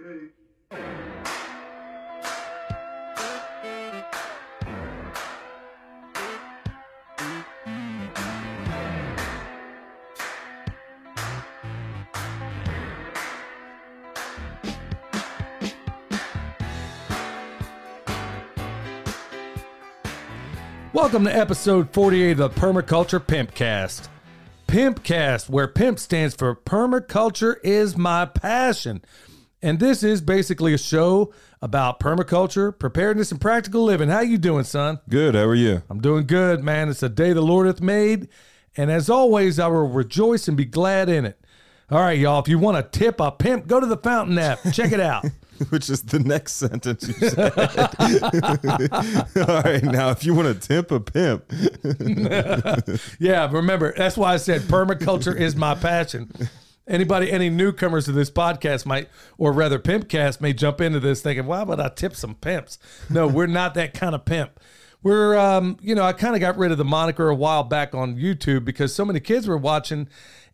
Okay. Welcome to episode 48 of the Permaculture Pimpcast. Pimpcast, where PIMP stands for Permaculture is My Passion. And this is basically a show about permaculture, preparedness, and practical living. How you doing, son? Good. How are you? I'm doing good, man. It's a day the Lord hath made. And as always, I will rejoice and be glad in it. All right, y'all. If you want to tip a pimp, go to the Fountain app. Check it out. Which is the next sentence you said. All right. Now, if you want to tip a pimp, Yeah, remember that's why I said permaculture is my passion. Anybody, any newcomers to this podcast might, or rather, Pimpcast may jump into this thinking, "Why would I tip some pimps?" No, we're not that kind of pimp. We're, um, you know, I kind of got rid of the moniker a while back on YouTube because so many kids were watching,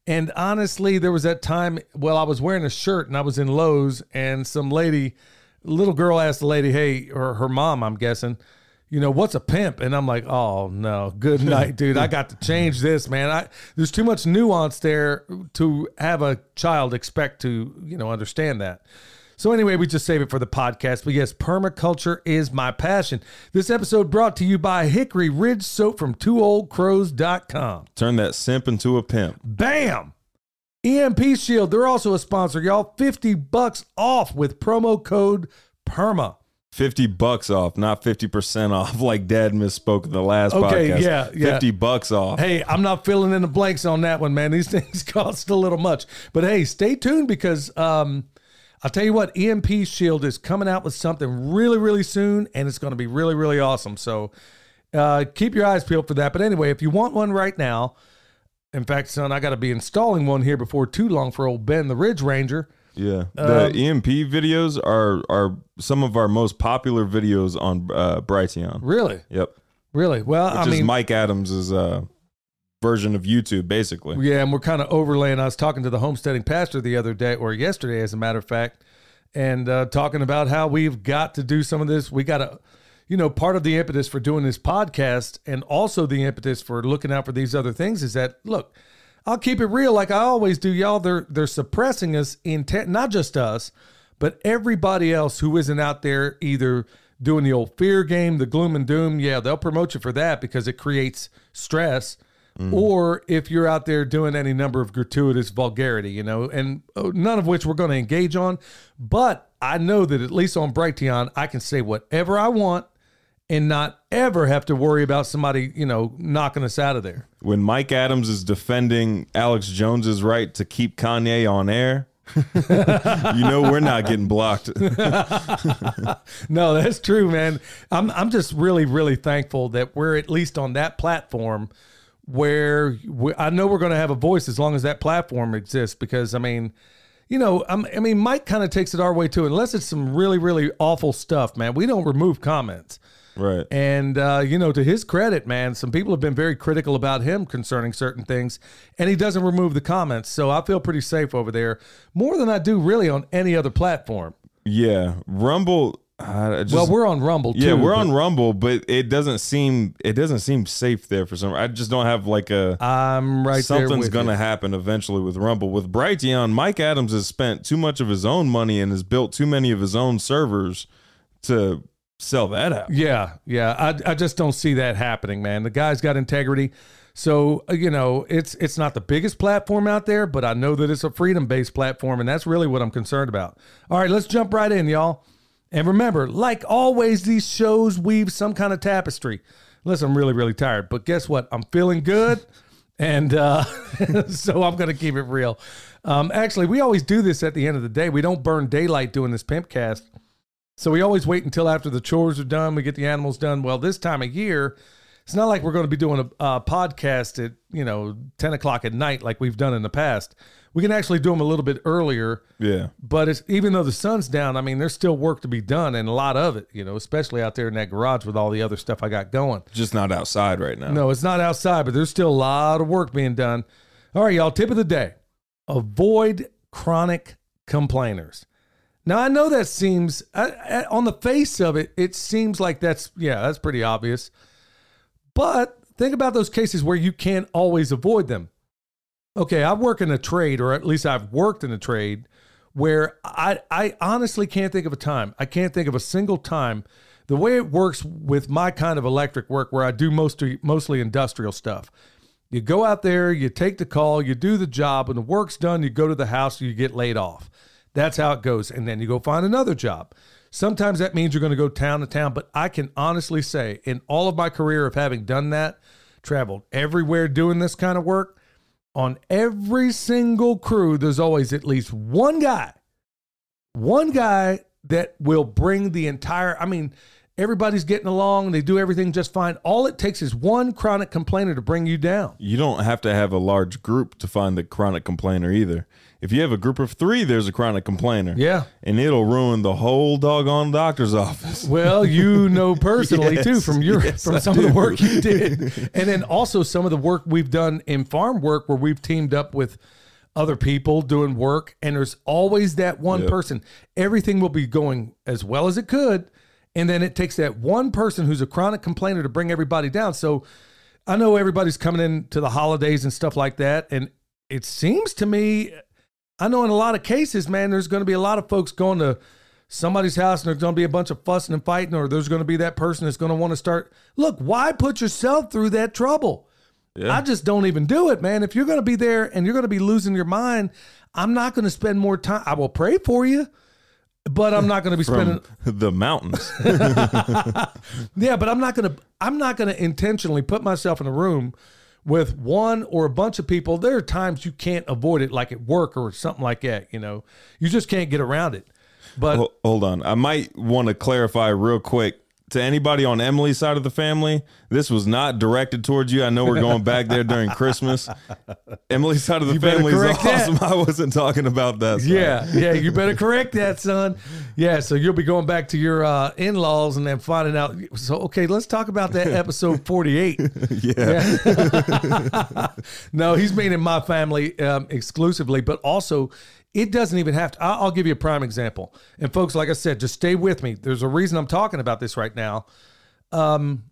and honestly, there was that time. Well, I was wearing a shirt and I was in Lowe's, and some lady, little girl, asked the lady, "Hey," or her mom, I'm guessing you know what's a pimp? And i'm like oh no good night dude. I got to change this man. I there's too much nuance there to have a child expect to you know understand that. So anyway we just save it for the podcast. But yes permaculture is my passion. This episode brought to you by hickory ridge soap from twooldcrows.com turn that simp into a pimp. bam! Emp shield they're also a sponsor y'all. 50 bucks off with promo code perma 50 bucks off, not 50% off, like dad misspoke in the last Okay, podcast. yeah, yeah. 50 bucks off. Hey, I'm not filling in the blanks on that one, man. These things cost a little much. But hey, stay tuned because um, I'll tell you what, EMP Shield is coming out with something really, really soon, and it's going to be really, really awesome. So uh, keep your eyes peeled for that. But anyway, if you want one right now, in fact, son, I got to be installing one here before too long for old Ben the Ridge Ranger. Yeah. The Um, EMP videos are are some of our most popular videos on uh, Brighteon. Really, Yep. really. Well, Which I mean, Mike Adams' is. uh, version of YouTube, basically. Yeah, and we're kind of overlaying. I was talking to the homesteading pastor the other day, or yesterday, as a matter of fact, and uh, talking about how we've got to do some of this. We got to, you know, part of the impetus for doing this podcast and also the impetus for looking out for these other things is that, look, I'll keep it real like I always do, y'all. They're they're suppressing us in te- not just us, but everybody else who isn't out there either doing the old fear game, the gloom and doom. Yeah, they'll promote you for that because it creates stress. Or if you're out there doing any number of gratuitous vulgarity, you know, and uh, none of which we're going to engage on. But I know that at least on Brighteon, I can say whatever I want and not ever have to worry about somebody, you know, knocking us out of there. When Mike Adams is defending Alex Jones's right to keep Kanye on air, you know we're not getting blocked. No, that's true, man. I'm I'm just really really thankful that we're at least on that platform where we, I know we're going to have a voice as long as that platform exists. Because I mean, you know, I'm, I mean, Mike kind of takes it our way too, unless it's some really really awful stuff, man. We don't remove comments. Right. And uh, you know, to his credit, man, some people have been very critical about him concerning certain things, and he doesn't remove the comments. So I feel pretty safe over there, more than I do really on any other platform. Yeah. Rumble. Uh, just, well, we're on Rumble too. Yeah, we're but on Rumble, but it doesn't seem it doesn't seem safe there for some. I just don't have like a I'm right something's gonna happen eventually with Rumble. With Brighteon, Mike Adams has spent too much of his own money and has built too many of his own servers to sell that out. Yeah, yeah. I, I just don't see that happening, man. The guy's got integrity. So uh, you know, it's it's not the biggest platform out there, but I know that it's a freedom based platform, and that's really what I'm concerned about. All right, let's jump right in, y'all. And remember, like always, these shows weave some kind of tapestry. Listen, I'm really, really tired, but guess what? I'm feeling good, and uh, so I'm going to keep it real. Um, actually, we always do this at the end of the day. We don't burn daylight doing this pimpcast. So we always wait until after the chores are done, we get the animals done. Well, this time of year, it's not like we're going to be doing a, a podcast at you know ten o'clock at night like we've done in the past. We can actually do them a little bit earlier, Yeah. but it's even though the sun's down, I mean, there's still work to be done and a lot of it, you know, especially out there in that garage with all the other stuff I got going. Just not outside right now. No, it's not outside, but there's still a lot of work being done. All right, y'all. Tip of the day avoid chronic complainers. Now I know that seems on the face of it, it seems like that's yeah, that's pretty obvious. But think about those cases where you can't always avoid them. Okay, I work in a trade, or at least I've worked in a trade where I I honestly can't think of a time. I can't think of a single time. The way it works with my kind of electric work, where I do mostly mostly industrial stuff. You go out there, you take the call, you do the job, and the work's done. You go to the house, you get laid off. That's how it goes. And then you go find another job. Sometimes that means you're going to go town to town, but I can honestly say, in all of my career of having done that, traveled everywhere doing this kind of work, on every single crew, there's always at least one guy, one guy that will bring the entire, I mean, everybody's getting along, they do everything just fine. All it takes is one chronic complainer to bring you down. You don't have to have a large group to find the chronic complainer either. If you have a group of three, there's a chronic complainer. Yeah. And it'll ruin the whole doggone doctor's office. Well, you know personally Yes, too from your yes, from some of the work you did, and then also some of the work we've done in farm work where we've teamed up with other people doing work, and there's always that one Yep. person. Everything will be going as well as it could, and then it takes that one person who's a chronic complainer to bring everybody down. So I know everybody's coming in to the holidays and stuff like that, and it seems to me, I know in a lot of cases, man, there's going to be a lot of folks going to somebody's house and there's going to be a bunch of fussing and fighting, or there's going to be that person that's going to want to start. Look, why put yourself through that trouble? Yeah. I just don't even do it, man. If you're going to be there and you're going to be losing your mind, I'm not going to spend more time. I will pray for you, but I'm not going to be spending. The mountains. Yeah, but I'm not gonna I'm not gonna intentionally put myself in a room with one or a bunch of people. There are times you can't avoid it, like at work or something like that. You know, you just can't get around it. But Hold on. I might want to clarify real quick to anybody on Emily's side of the family. This was not directed towards you. I know we're going back there during Christmas. Emily's side of the family is correct that. awesome. I wasn't talking about that. yeah, yeah, you better correct that, son. Yeah, so you'll be going back to your uh, in laws and then finding out. So okay, let's talk about that episode 48. yeah. no, he's meaning my family um, exclusively, but also it doesn't even have to. I'll, give you a prime example. And folks, like I said, just stay with me. There's a reason I'm talking about this right now. Um,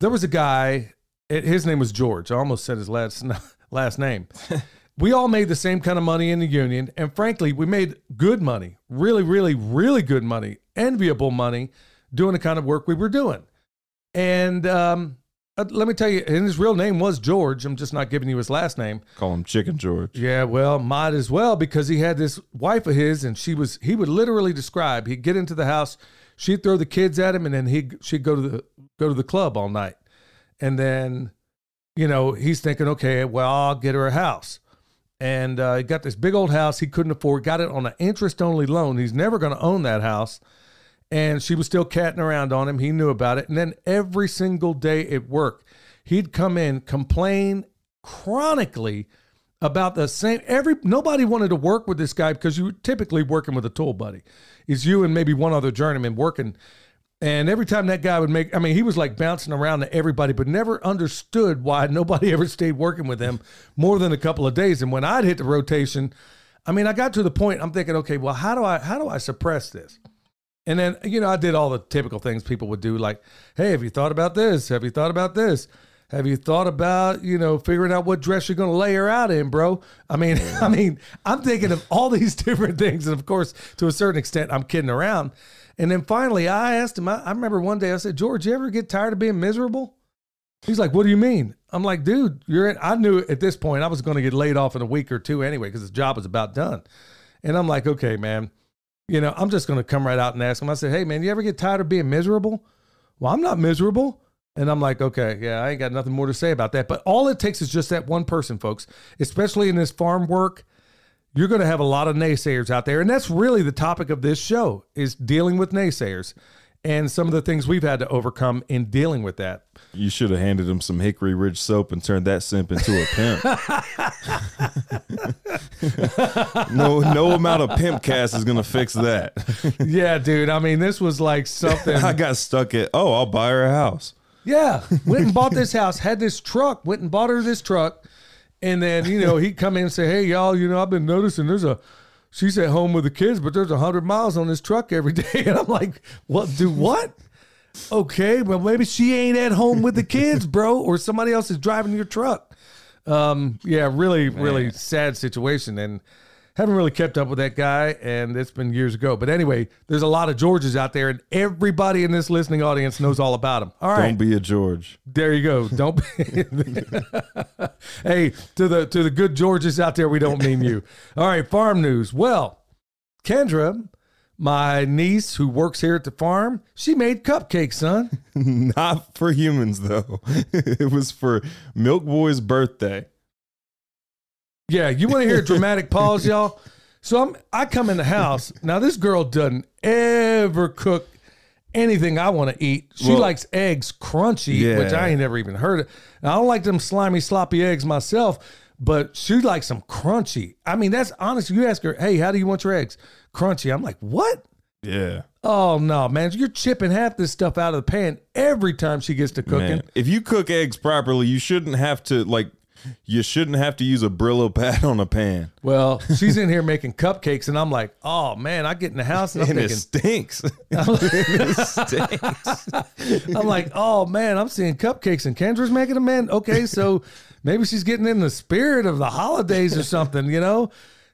there was a guy. His name was George. I almost said his last last name. we all made the same kind of money in the union, and frankly, we made good money, really, really, really good money, enviable money, doing the kind of work we were doing. And um, let me tell you, and his real name was George. I'm just not giving you his last name. Call him Chicken George. Yeah, well, might as well because he had this wife of his, and she was. He would literally describe. He'd get into the house, she'd throw the kids at him, and then he she'd go to the go to the club all night, and then, you know, he's thinking, okay, well, I'll get her a house, and uh, he got this big old house he couldn't afford. Got it on an interest only loan. He's never going to own that house, and she was still catting around on him. He knew about it, and then every single day at work, he'd come in, complain chronically about the same every nobody wanted to work with this guy because you were typically working with a tool buddy. Is you and maybe one other journeyman working. And every time that guy would make i mean he was like bouncing around to everybody but never understood why nobody ever stayed working with him more than a couple of days. And when i'd hit the rotation i mean i got to the point i'm thinking okay well how do i how do i suppress this and then, you know, I did all the typical things people would do, like, hey, have you thought about this? Have you thought about this? Have you thought about, you know, figuring out what dress you're going to lay her out in, bro? I mean, I mean, I'm thinking of all these different things. And of course, to a certain extent, I'm kidding around. And then finally, I asked him, I, I remember one day I said, George, you ever get tired of being miserable? He's like, what do you mean? I'm like, dude, you're in. I knew at this point I was going to get laid off in a week or two anyway because the job was about done. And I'm like, okay, man, you know, I'm just going to come right out and ask him. I said, hey, man, you ever get tired of being miserable? Well, I'm not miserable. And I'm like, okay, yeah, I ain't got nothing more to say about that. But all it takes is just that one person, folks, especially in this farm work. You're going to have a lot of naysayers out there. And that's really the topic of this show is dealing with naysayers and some of the things we've had to overcome in dealing with that. You should have handed him some Hickory Ridge soap and turned that simp into a pimp. no, no amount of pimp cast is gonna fix that. yeah, dude. I mean, this was like something. I got stuck at. Oh, I'll buy her a house. Yeah, went and bought this house, had this truck, went and bought her this truck, and then you know he'd come in and say, "Hey, y'all, you know I've been noticing there's a she's at home with the kids, but there's a hundred miles on this truck every day. And I'm like, what? Do what? Okay, well maybe she ain't at home with the kids, bro, or somebody else is driving your truck. Um, yeah, really, really sad situation, and haven't really kept up with that guy, and it's been years ago. But anyway, there's a lot of Georges out there, and everybody in this listening audience knows all about him. All right, Don't be a George. there you go. Don't be. hey, to the to the good Georges out there, we don't mean you. All right, farm news. Well, Kendra, my niece who works here at the farm, she made cupcakes, son. Not for humans though. it was for Milk Boy's birthday. Yeah, you want to hear a dramatic pause, y'all? So I'm I come in the house. Now this girl doesn't ever cook anything I want to eat. She Well- likes eggs crunchy, which I ain't never even heard of. Now, I don't like them slimy, sloppy eggs myself, but she likes them crunchy. I mean, that's honest. You ask her, hey, how do you want your eggs? Crunchy. I'm like, what? Yeah. Oh no, man! You're chipping half this stuff out of the pan every time she gets to cooking. Man, if you cook eggs properly, you shouldn't have to like you shouldn't have to use a Brillo pad on a pan. Well, she's in here making cupcakes, and I'm like, oh man! I get in the house and I'm And it thinking, stinks. it stinks. I'm like, oh man, I'm seeing cupcakes and Kendra's making them, man. Okay, so maybe she's getting in the spirit of the holidays or something, you know?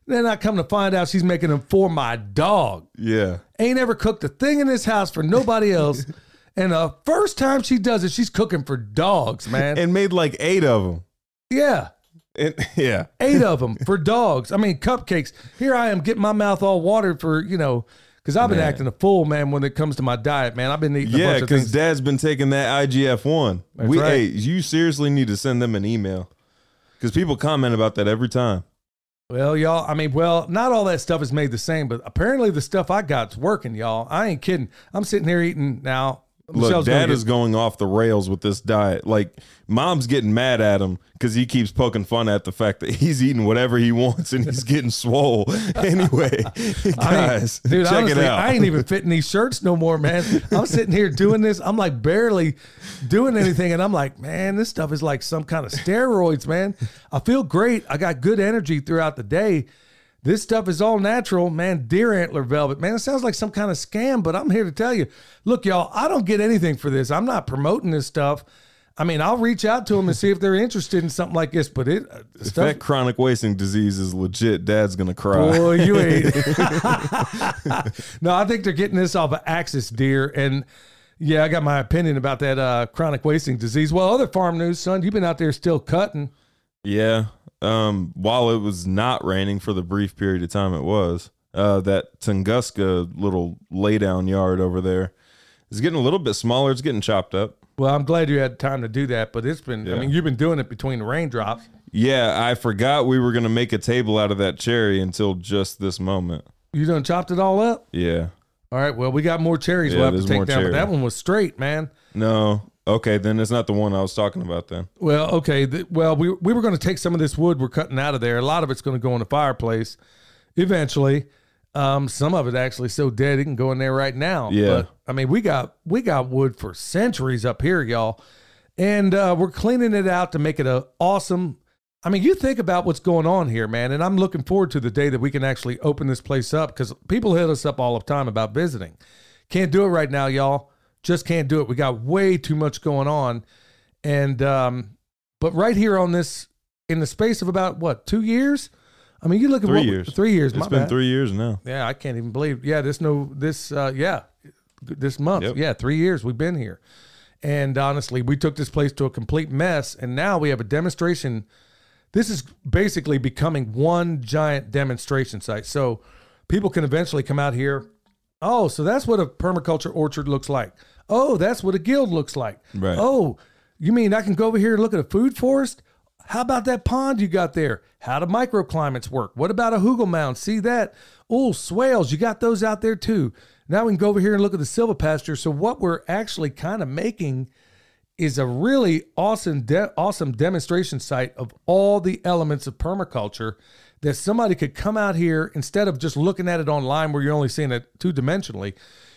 Then I come to find out she's making them for my dog. Yeah. Ain't ever cooked a thing in this house for nobody else. And the first time she does it, she's cooking for dogs, man. And made like eight of them. Yeah. And, yeah. Eight of them for dogs. I mean, cupcakes. Here I am getting my mouth all watered for, you know, because I've been Man. acting a fool, man, when it comes to my diet, man. I've been eating a Yeah, bunch of because. Dad's been taking that IGF one. We right. hey, you seriously need to send them an email. Because people comment about that every time. Well, y'all, I mean, well, not all that stuff is made the same, but apparently the stuff I got's working, y'all. I ain't kidding. I'm sitting here eating now. Look, Michelle's gonna dad is going off the rails with this diet. Like, mom's getting mad at him because he keeps poking fun at the fact that he's eating whatever he wants and he's getting swole. Anyway, guys, Dude, check honestly, it out. I ain't even fitting these shirts no more, man. I'm sitting here doing this. I'm like barely doing anything. And I'm like, man, this stuff is like some kind of steroids, man. I feel great. I got good energy throughout the day. This stuff is all natural, man. Deer antler velvet, man. It sounds like some kind of scam, but I'm here to tell you look, y'all, I don't get anything for this. I'm not promoting this stuff. I mean, I'll reach out to them and see if they're interested in something like this, but it uh, if stuff. that chronic wasting disease is legit, dad's going to cry. Boy, you ain't. no, I think they're getting this off of Axis deer. And yeah, I got my opinion about that uh, chronic wasting disease. Well, other farm news, son, you've been out there still cutting. Yeah. Um, while it was not raining for the brief period of time it was, uh, that Tunguska little laydown yard over there is getting a little bit smaller. It's getting chopped up. Well, I'm glad you had time to do that, but it's been, I mean, you've been doing it between the raindrops. Yeah, I forgot we were going to make a table out of that cherry until just this moment. You done chopped it all up? Yeah. All right, well, we got more cherries Yeah, we'll have to take down, but that one was straight, man. No. Okay, then it's not the one I was talking about then. Well, okay. th- well, we we were going to take some of this wood we're cutting out of there. A lot of it's going to go in the fireplace eventually. Um, some of it actually so dead it can go in there right now. Yeah. But I mean, we got we got wood for centuries up here, y'all, and uh, we're cleaning it out to make it a awesome. I mean, you think about what's going on here, man, and I'm looking forward to the day that we can actually open this place up because people hit us up all the time about visiting. Can't do it right now, y'all. Just can't do it. We got way too much going on. And um, but right here on this in the space of about what, two years? I mean, you look at Three what years. three years. It's been bad. three years now. Yeah, I can't even believe. Yeah, this no this uh yeah, this month. Yep. Yeah, 3 years we've been here. And honestly, we took this place to a complete mess and now we have a demonstration this is basically becoming one giant demonstration site. So people can eventually come out here. Oh, so that's what a permaculture orchard looks like. Oh, that's what a guild looks like. Right. Oh, you mean I can go over here and look at a food forest? How about that pond you got there? How do microclimates work? What about a hugel mound? See that? Oh, swales, you got those out there too. Now we can go over here and look at the silvopasture. So what we're actually kind of making is a really awesome de- awesome demonstration site of all the elements of permaculture that somebody could come out here instead of just looking at it online where you're only seeing it two dimensionally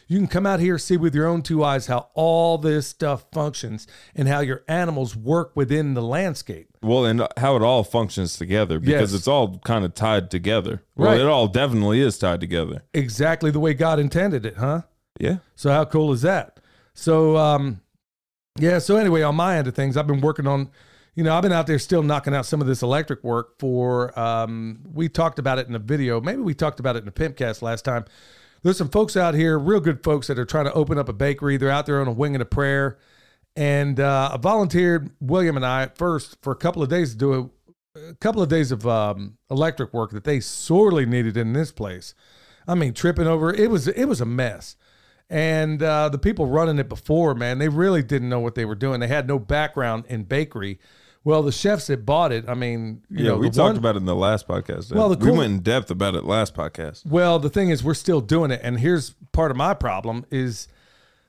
You can come out here see with your own two eyes how all this stuff functions and how your animals work within the landscape. Well, and how it all functions together because Yes. it's all kind of tied together. Well, Right. it all definitely is tied together. Exactly the way God intended it, huh? Yeah. So how cool is that? So um yeah, so anyway, on my end of things, I've been working on you know, I've been out there still knocking out some of this electric work for um we talked about it in a video. Maybe we talked about it in the Pimpcast last time. There's some folks out here, real good folks that are trying to open up a bakery. They're out there on a wing and a prayer. And uh, I volunteered William and I at first for a couple of days to do a, a couple of days of um, electric work that they sorely needed in this place. I mean, tripping over it was it was a mess. And uh, the people running it before, man, they really didn't know what they were doing. They had no background in bakery. Well, the chefs that bought it, I mean, you Yeah, know, we talked one- about it in the last podcast. Well, the we went in depth about it last podcast. Well, the thing is, we're still doing it, and here's part of my problem: is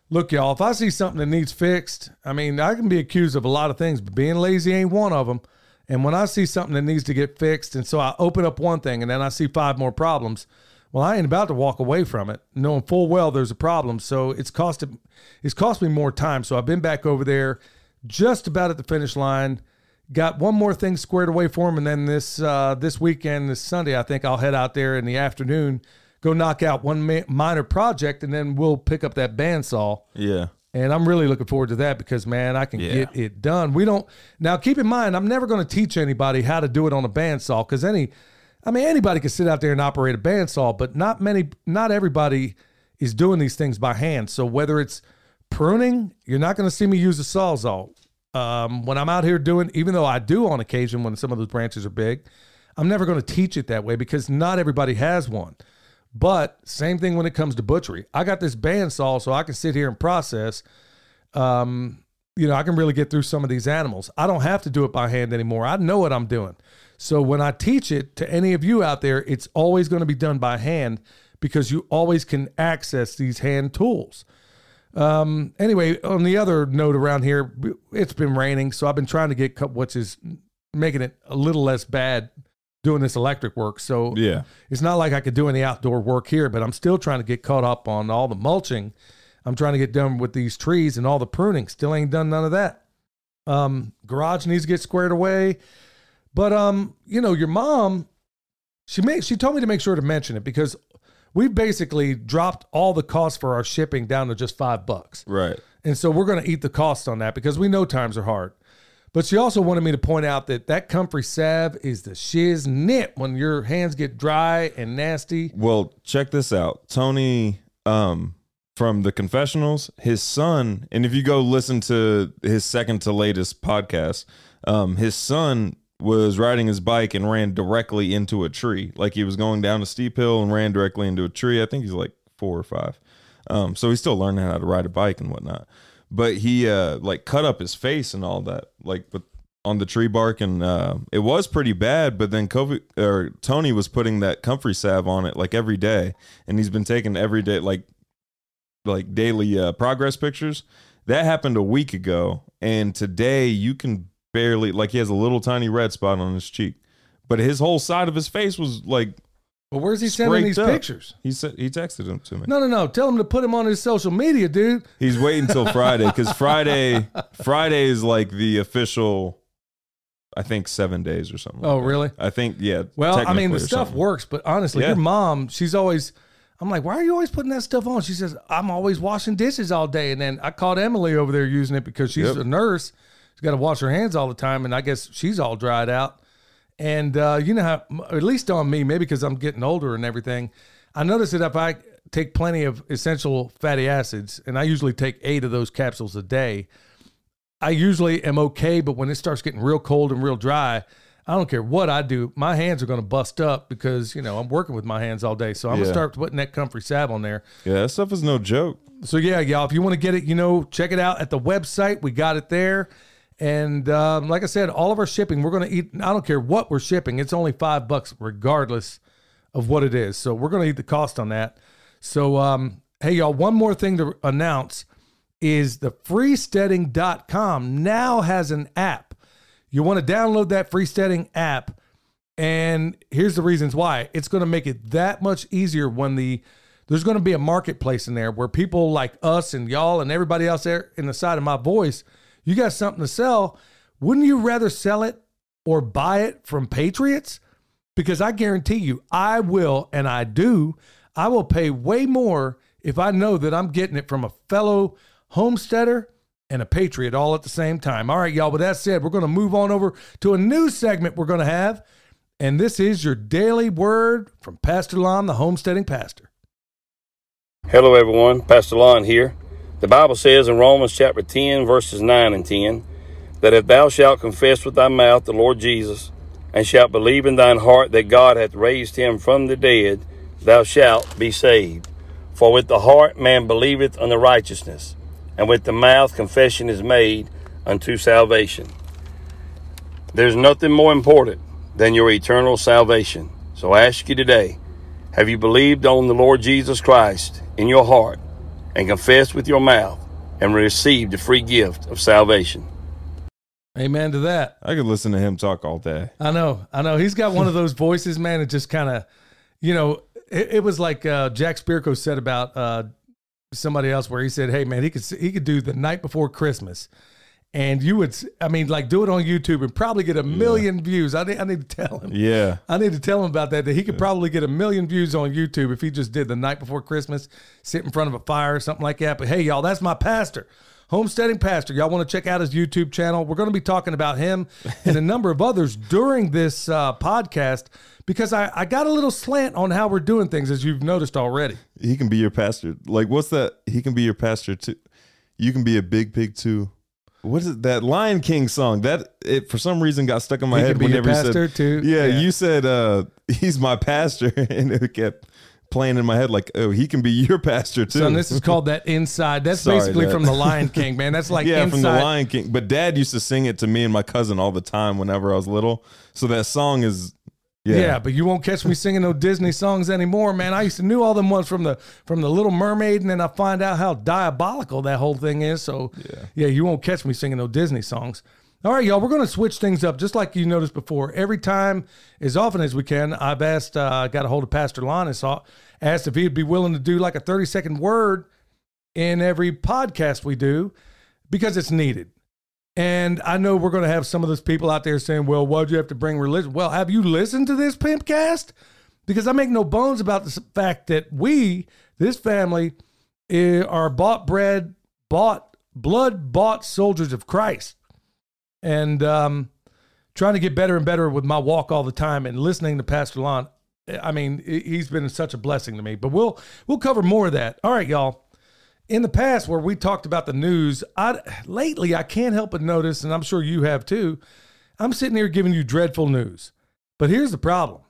look, y'all. If I see something that needs fixed, I mean, I can be accused of a lot of things, but being lazy ain't one of them. And when I see something that needs to get fixed, and so I open up one thing, and then I see five more problems, well, I ain't about to walk away from it, knowing full well there's a problem. So it's costed, it's cost me more time. So I've been back over there, just about at the finish line. Got one more thing squared away for him, and then this uh, this weekend, this Sunday, I think I'll head out there in the afternoon, go knock out one ma- minor project, and then we'll pick up that bandsaw. Yeah. And I'm really looking forward to that because man, I can Yeah. get it done. We don't now keep in mind, I'm never going to teach anybody how to do it on a bandsaw because any, I mean, anybody can sit out there and operate a bandsaw, but not many, not everybody is doing these things by hand. So whether it's pruning, you're not going to see me use a sawzall. Um, when I'm out here doing, even though I do on occasion when some of those branches are big, I'm never going to teach it that way because not everybody has one. But same thing when it comes to butchery. I got this bandsaw so I can sit here and process. Um, you know, I can really get through some of these animals. I don't have to do it by hand anymore. I know what I'm doing. So when I teach it to any of you out there, it's always going to be done by hand because you always can access these hand tools. Um, anyway, on the other note around here, it's been raining, so I've been trying to get what's is making it a little less bad doing this electric work. So Yeah. it's not like I could do any outdoor work here, but I'm still trying to get caught up on all the mulching. I'm trying to get done with these trees and all the pruning. Still ain't done none of that. Um, garage needs to get squared away. But um, you know, your mom, she made she told me to make sure to mention it because we basically dropped all the costs for our shipping down to just five bucks. Right. And so we're going to eat the cost on that because we know times are hard. But she also wanted me to point out that that comfrey salve is the shiz nit when your hands get dry and nasty. Well, check this out. Tony um from the confessionals, his son, and if you go listen to his second to latest podcast, um his son was riding his bike and ran directly into a tree. Like he was going down a steep hill and ran directly into a tree. I think he's like 4 or 5. Um so he's still learning how to ride a bike and whatnot. But he uh like cut up his face and all that like with on the tree bark and uh, it was pretty bad but then Kobe or Tony was putting that comfrey salve on it like every day and he's been taking every day like like daily uh, progress pictures that happened a week ago and today you can barely like he has a little tiny red spot on his cheek but his whole side of his face was like Well, where's he sending these up. pictures? he said he texted him to me No, no, no. Tell him to put him on his social media, dude. he's waiting until friday because friday friday is like the official i think seven days or something like Oh, that. really? i think yeah Well, I mean, the stuff something. works, but honestly, Yeah. your mom, she's always, I'm like, why are you always putting that stuff on? She says, I'm always washing dishes all day. And then I caught Emily over there using it because she's Yep. a nurse. She's got to wash her hands all the time. And I guess she's all dried out. And uh, you know how, at least on me, maybe because I'm getting older and everything, I notice that if I take plenty of essential fatty acids, and I usually take eight of those capsules a day, I usually am okay. But when it starts getting real cold and real dry, I don't care what I do. My hands are going to bust up because, you know, I'm working with my hands all day. So I'm gonna start putting that comfrey salve on there. yeah that stuff is no joke So yeah, y'all, if you want to get it, you know, check it out at the website. We got it there. And um, like I said, all of our shipping, we're going to eat. I don't care what we're shipping. It's only five bucks regardless of what it is. So we're going to eat the cost on that. So, um, hey, y'all, one more thing to announce is the freesteading.com now has an app. You want to download that freesteading app. And here's the reasons why. It's going to make it that much easier when the there's going to be a marketplace in there where people like us and y'all and everybody else there in the side of my voice, you got something to sell. Wouldn't you rather sell it or buy it from Patriots? Because I guarantee you, I will, and I do, I will pay way more if I know that I'm getting it from a fellow homesteader and a patriot all at the same time. All right, y'all, with that said, we're going to move on over to a new segment we're going to have. And this is your daily word from Pastor Lon, the homesteading pastor. Hello, everyone. Pastor Lon here. The Bible says in Romans chapter 10, verses 9 and 10, that if thou shalt confess with thy mouth the Lord Jesus, and shalt believe in thine heart that God hath raised him from the dead, thou shalt be saved. For with the heart man believeth unto righteousness, and with the mouth confession is made unto salvation. There's nothing more important than your eternal salvation. So I ask you today, have you believed on the Lord Jesus Christ in your heart and confess with your mouth and receive the free gift of salvation? Amen to that. I could listen to him talk all day. I know. I know. He's got one of those voices, man. It just kind of, you know, it, it was like uh, Jack Spirko said about uh, somebody else where he said, "Hey, man, he could he could do the night before Christmas." And you would, I mean, like do it on YouTube and probably get a million views. I need, I need to tell him. Yeah. I need to tell him about that. That he could probably get a million views on YouTube if he just did the night before Christmas, sit in front of a fire or something like that. But hey, y'all, that's my pastor, homesteading pastor. Y'all want to check out his YouTube channel? We're going to be talking about him and a number of others during this uh, podcast because I, I got a little slant on how we're doing things, as you've noticed already. He can be your pastor. Like, what's that? He can be your pastor too. You can be a big pig too. What is it? That Lion King song? That it for some reason got stuck in my He head can be whenever you pastor said. too. Yeah, Yeah. you said uh, he's my pastor, and it kept playing in my head like, oh, he can be your pastor too. Son, this is called that inside. That's Sorry, basically Dad. from the Lion King, man. That's like yeah, inside. from the Lion King. But Dad used to sing it to me and my cousin all the time whenever I was little. So that song is, yeah, Yeah. but you won't catch me singing no Disney songs anymore, man. I used to knew all them ones from the from the Little Mermaid, and then I find out how diabolical that whole thing is. So yeah, you won't catch me singing no Disney songs. All right, y'all, we're going to switch things up, just like you noticed before. Every time, as often as we can, I've asked, uh, got a hold of Pastor Lon and saw, asked if he'd be willing to do like a 30 second word in every podcast we do because it's needed. And I know we're going to have some of those people out there saying, well, why'd you have to bring religion? Well, have you listened to this Pimpcast? Because I make no bones about the fact that we, this family, eh, are bought bread, bought blood, bought soldiers of Christ. And um, trying to get better and better with my walk all the time and listening to Pastor Lon. I mean, he's been such a blessing to me. But we'll we'll cover more of that. All right, y'all in the past where we talked about the news, I lately I can't help but notice, and I'm sure you have too. I'm sitting here giving you dreadful news, but here's the problem.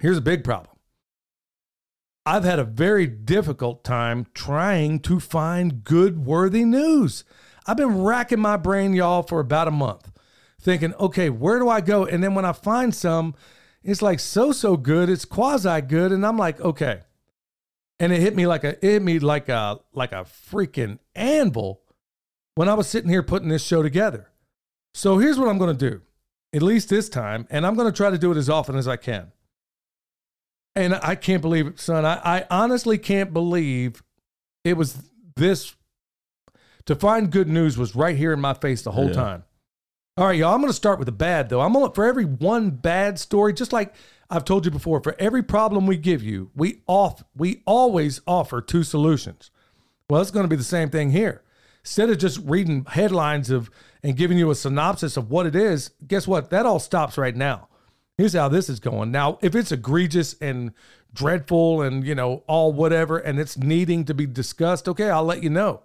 Here's a big problem. I've had a very difficult time trying to find good, worthy news. I've been racking my brain, y'all, for about a month, thinking, okay, where do I go? And then when I find some, it's like so so good, it's quasi good, and I'm like, okay and it hit me like a it hit me like a like a freaking anvil when I was sitting here putting this show together. So here's what I'm going to do, at least this time, and I'm going to try to do it as often as I can. And I can't believe it, son. I, I honestly can't believe it was this. To find good news was right here in my face the whole Yeah. time. All right, y'all. I'm going to start with the bad, though. I'm going to, look for every one bad story, just like I've told you before, for every problem we give you, we off, we always offer two solutions. Well, it's going to be the same thing here. Instead of just reading headlines of and giving you a synopsis of what it is, guess what? That all stops right now. Here's how this is going. Now, if it's egregious and dreadful and you know all whatever, and it's needing to be discussed, okay, I'll let you know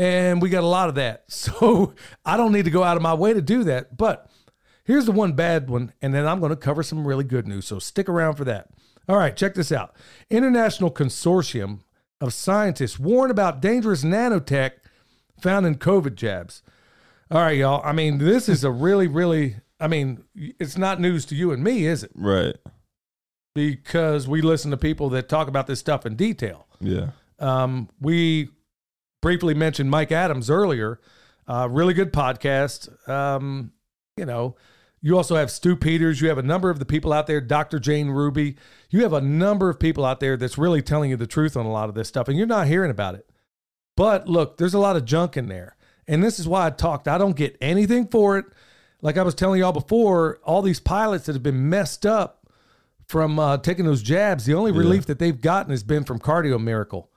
and we got a lot of that. So I don't need to go out of my way to do that. But here's the one bad one, and then I'm going to cover some really good news. So stick around for that. All right, check this out. International Consortium of Scientists warn about dangerous nanotech found in COVID jabs. All right, y'all. I mean, this is a really, really, I mean, it's not news to you and me, is it? right. Because we listen to people that talk about this stuff in detail. Yeah. Um, we briefly mentioned Mike Adams earlier. Uh, really good podcast. Um, you know, You also have Stu Peters. You have a number of the people out there, Dr. Jane Ruby. You have a number of people out there that's really telling you the truth on a lot of this stuff, and you're not hearing about it. But look, there's a lot of junk in there. And this is why I talked. I don't get anything for it. Like I was telling y'all before, all these pilots that have been messed up from uh, taking those jabs, the only relief that they've gotten has been from Cardio Miracle.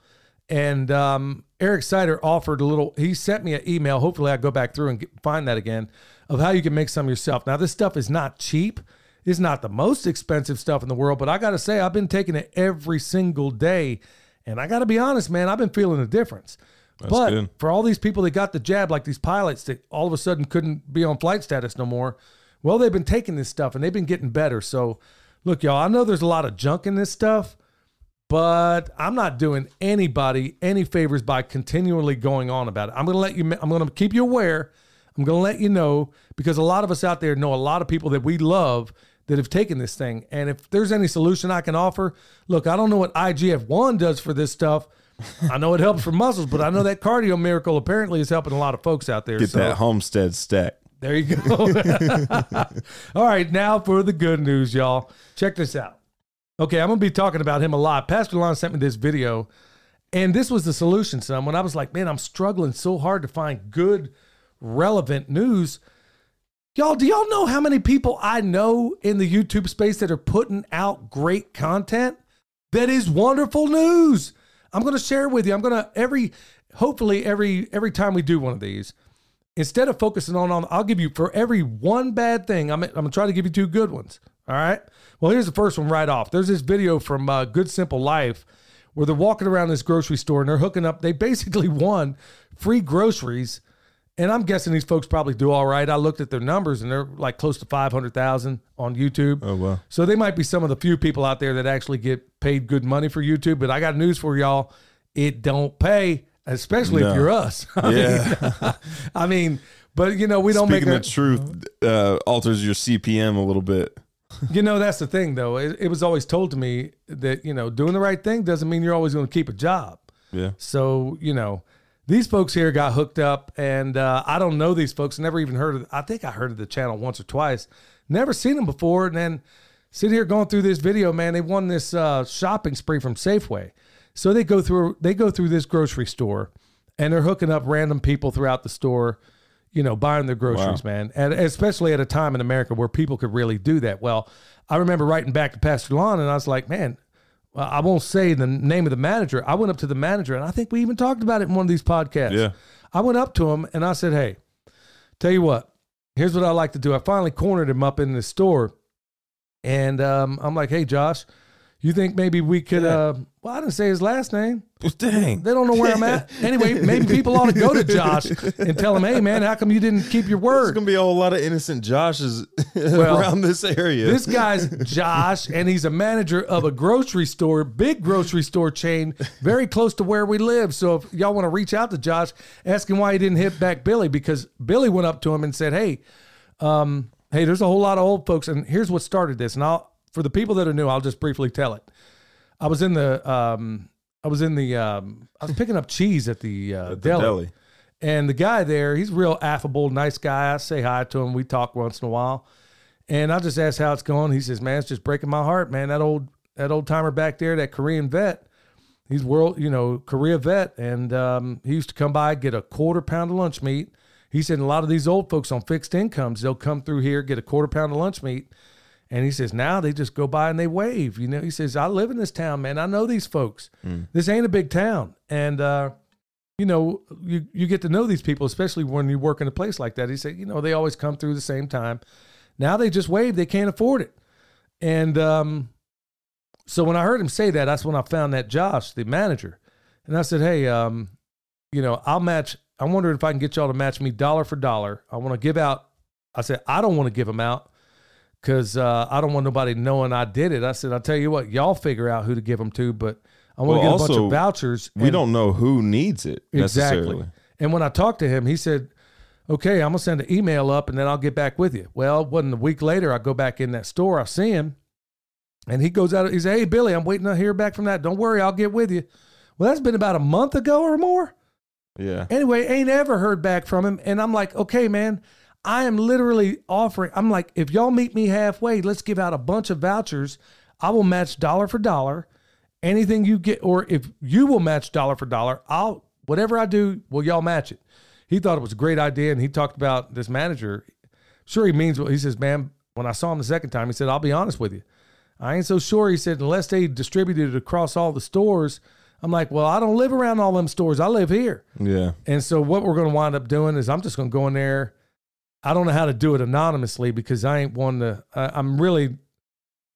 And um, Eric Sider offered a little, he sent me an email. Hopefully, I go back through and get, find that again of how you can make some yourself. Now, this stuff is not cheap. It's not the most expensive stuff in the world, but I got to say, I've been taking it every single day. And I got to be honest, man, I've been feeling the difference. but good. for all these people that got the jab, like these pilots that all of a sudden couldn't be on flight status no more, well, they've been taking this stuff and they've been getting better. So, look, y'all, I know there's a lot of junk in this stuff, but I'm not doing anybody any favors by continually going on about it. I'm going to let you, I'm going to keep you aware. I'm going to let you know because a lot of us out there know a lot of people that we love that have taken this thing. And if there's any solution I can offer, look, I don't know what IGF 1 does for this stuff. I know it helps for muscles, but I know that cardio miracle apparently is helping a lot of folks out there. Get so that homestead stack. there you go. All right, now for the good news, y'all. Check this out. Okay, I'm gonna be talking about him a lot. Pastor Lon sent me this video, and this was the solution, son. When I was like, man, I'm struggling so hard to find good, relevant news. Y'all, do y'all know how many people I know in the YouTube space that are putting out great content? That is wonderful news. I'm going to share it with you. I'm going to every hopefully every every time we do one of these, instead of focusing on on I'll give you for every one bad thing, I'm I'm going to try to give you two good ones. All right? Well, here's the first one right off. There's this video from uh, Good Simple Life where they're walking around this grocery store and they're hooking up. They basically won free groceries and I'm guessing these folks probably do all right. I looked at their numbers and they're like close to 500,000 on YouTube. Oh, wow. So they might be some of the few people out there that actually get paid good money for YouTube. But I got news for y'all. It don't pay, especially if you're us. I Yeah. Mean, I mean, but you know, we don't Speaking make the truth uh, alters your CPM a little bit. you know, that's the thing though. It, it was always told to me that, you know, doing the right thing doesn't mean you're always going to keep a job. Yeah. So, you know, these folks here got hooked up, and uh, I don't know these folks. Never even heard of. I think I heard of the channel once or twice. Never seen them before, and then sitting here going through this video, man, they won this uh, shopping spree from Safeway. So they go through they go through this grocery store, and they're hooking up random people throughout the store, you know, buying their groceries, man, and especially at a time in America where people could really do that. Well, I remember writing back to Pastor Lon, and I was like, man, I won't say the name of the manager. I went up to the manager, and I think we even talked about it in one of these podcasts. Yeah. I went up to him and I said, "Hey, tell you what, here's what I like to do." I finally cornered him up in the store, and um, I'm like, "Hey, Josh, you think maybe we could?" Uh, well, I didn't say his last name. Dang. They don't know where I'm at. Anyway, maybe people ought to go to Josh and tell him, "Hey, man, how come you didn't keep your word? There's gonna be a whole lot of innocent Joshes around this area. This guy's Josh, and he's a manager of a grocery store, big grocery store chain, very close to where we live. So if y'all want to reach out to Josh, ask him why he didn't hit back Billy, because Billy went up to him and said, "Hey, um, hey, there's a whole lot of old folks, and here's what started this." And I'll, for the people that are new, I'll just briefly tell it. I was in the, um, I was in the, um, I was picking up cheese at the, uh, At the deli. deli. And the guy there, he's real affable, nice guy. I say hi to him. We talk once in a while. And I just asked how it's going. He says, Man, it's just breaking my heart, man. That old that old timer back there, that Korean vet, he's world, you know, Korea vet. And um, he used to come by, get a quarter pound of lunch meat. He said a lot of these old folks on fixed incomes, they'll come through here, get a quarter pound of lunch meat. And he says, now they just go by and they wave. You know, he says, I live in this town, man. I know these folks. This ain't a big town. And uh, you know, you, you get to know these people, especially when you work in a place like that. He said, you know, they always come through the same time. Now they just wave, they can't afford it. And um, so when I heard him say that, that's when I found that Josh, the manager. And I said, hey, um, you know, I'll match. I'm wondering if I can get y'all to match me dollar for dollar. I want to give out. I said, I don't want to give them out because uh, I don't want nobody knowing I did it. I said, I'll tell you what, y'all figure out who to give them to, but I want to Well, get a bunch of vouchers. We don't know who needs it necessarily. Exactly. And when I talked to him, he said, "Okay, I'm gonna send an email up, and then I'll get back with you." Well, it wasn't a week later. I go back in that store. I see him, and he goes out. He said, "Hey, Billy, I'm waiting to hear back from that. Don't worry, I'll get with you." Well, that's been about a month ago or more. Yeah. Anyway, ain't ever heard back from him, and I'm like, "Okay, man." I am literally offering, I'm like, if y'all meet me halfway, let's give out a bunch of vouchers. I will match dollar for dollar. Anything you get, or if you will match dollar for dollar, I'll, whatever I do, will y'all match it? He thought it was a great idea. And he talked about this manager. Sure, he means what he says, man. When I saw him the second time, he said, I'll be honest with you. I ain't so sure. He said, unless they distributed it across all the stores. I'm like, well, I don't live around all them stores. I live here. Yeah. And so what we're going to wind up doing is I'm just going to go in there. I don't know how to do it anonymously because I ain't one to. I, I'm really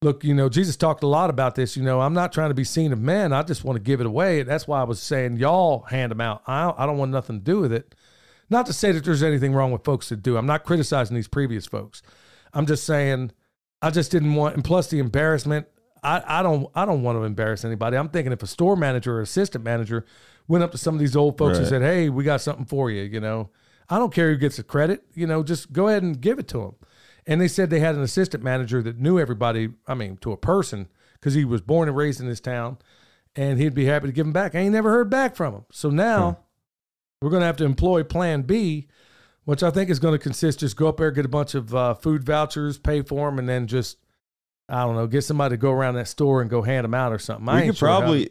look. You know, Jesus talked a lot about this. You know, I'm not trying to be seen of men. I just want to give it away. That's why I was saying y'all hand them out. I I don't want nothing to do with it. Not to say that there's anything wrong with folks that do. I'm not criticizing these previous folks. I'm just saying I just didn't want. And plus the embarrassment. I, I don't I don't want to embarrass anybody. I'm thinking if a store manager or assistant manager went up to some of these old folks and said, "Hey, we got something for you," you know, I don't care who gets the credit. You know, just go ahead and give it to them. And they said they had an assistant manager that knew everybody. I mean, to a person because he was born and raised in this town, and he'd be happy to give them back. I ain't never heard back from him. So now we're going to have to employ Plan B, which I think is going to consist just go up there, get a bunch of uh, food vouchers, pay for them, and then just I don't know, get somebody to go around that store and go hand them out or something. I we could sure how- probably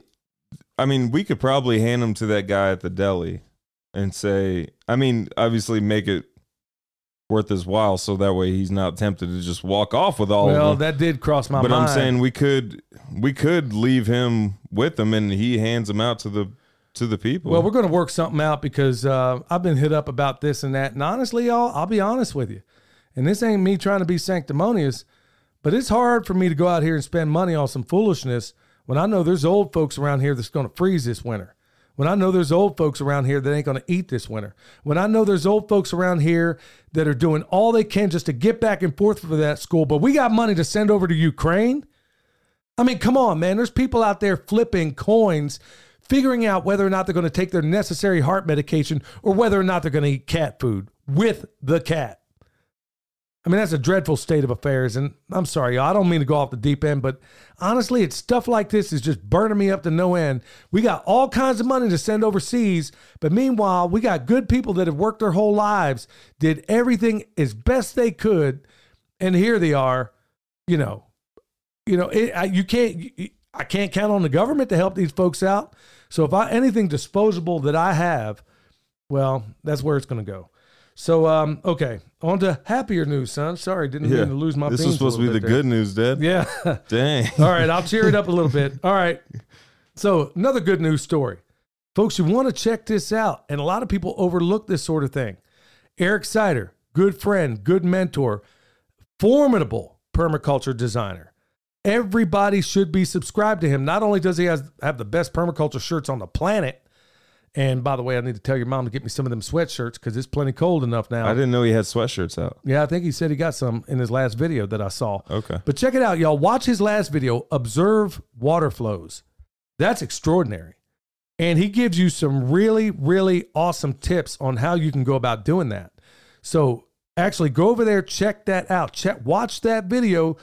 i mean we could probably hand them to that guy at the deli and say i mean obviously make it worth his while so that way he's not tempted to just walk off with all well, of them that did cross my but mind. But I'm saying we could we could leave him with them and he hands them out to the to the people Well, we're going to work something out because uh, I've been hit up about this and that. And honestly, y'all, I'll be honest with you. And this ain't me trying to be sanctimonious, but it's hard for me to go out here and spend money on some foolishness when I know there's old folks around here that's going to freeze this winter. When I know there's old folks around here that ain't going to eat this winter. When I know there's old folks around here that are doing all they can just to get back and forth for that school, but we got money to send over to Ukraine. I mean, come on, man. There's people out there flipping coins, figuring out whether or not they're going to take their necessary heart medication or whether or not they're going to eat cat food with the cat. I mean, that's a dreadful state of affairs. And I'm sorry, I don't mean to go off the deep end, but honestly, it's stuff like this is just burning me up to no end. We got all kinds of money to send overseas, but meanwhile, we got good people that have worked their whole lives, did everything as best they could, and here they are, you know, you know, it, I, you can't. I can't count on the government to help these folks out. So if I anything disposable that I have, well, that's where it's going to go. So um, okay, on to happier news, son. Sorry, didn't yeah mean to lose my. this was supposed to be the there. good news dad Yeah. dang All right, I'll cheer it up a little bit. All right. So, another good news story. Folks, you want to check this out. And a lot of people overlook this sort of thing. Eric Sider, good friend, good mentor, formidable permaculture designer. Everybody should be subscribed to him. Not only does he has, have the best permaculture shirts on the planet, and by the way, I need to tell your mom to get me some of them sweatshirts because it's plenty cold enough now. i didn't know he had sweatshirts out Yeah, I think he said he got some in his last video that I saw. okay But check it out, y'all. Watch his last video, Observe Water Flows. That's extraordinary. And he gives you some really, really awesome tips on how you can go about doing that. So actually go over there, check that out. Check watch that video.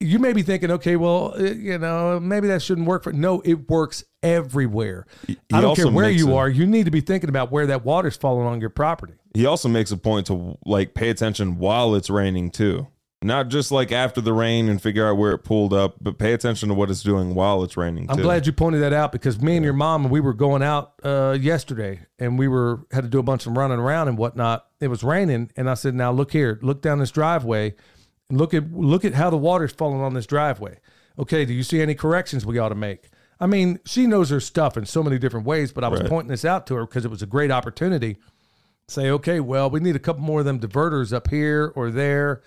You may be thinking, okay, well, uh, you know, maybe that shouldn't work for no, it works everywhere. he I don't care where you a- are, you need to be thinking about where that water's falling on your property. he also makes a point to like pay attention while it's raining too not just like after the rain and figure out where it pulled up but pay attention to what it's doing while it's raining I'm too. glad you pointed that out because me and your mom and we were going out uh, yesterday and we were had to do a bunch of running around and whatnot. It was raining and I said, "Now look here, look down this driveway, and look at look at how the water's falling on this driveway. Okay, do you see any corrections we ought to make?" I mean, she knows her stuff in so many different ways, but I was Right. pointing this out to her because it was a great opportunity. Say, okay, well, we need a couple more of them diverters up here or there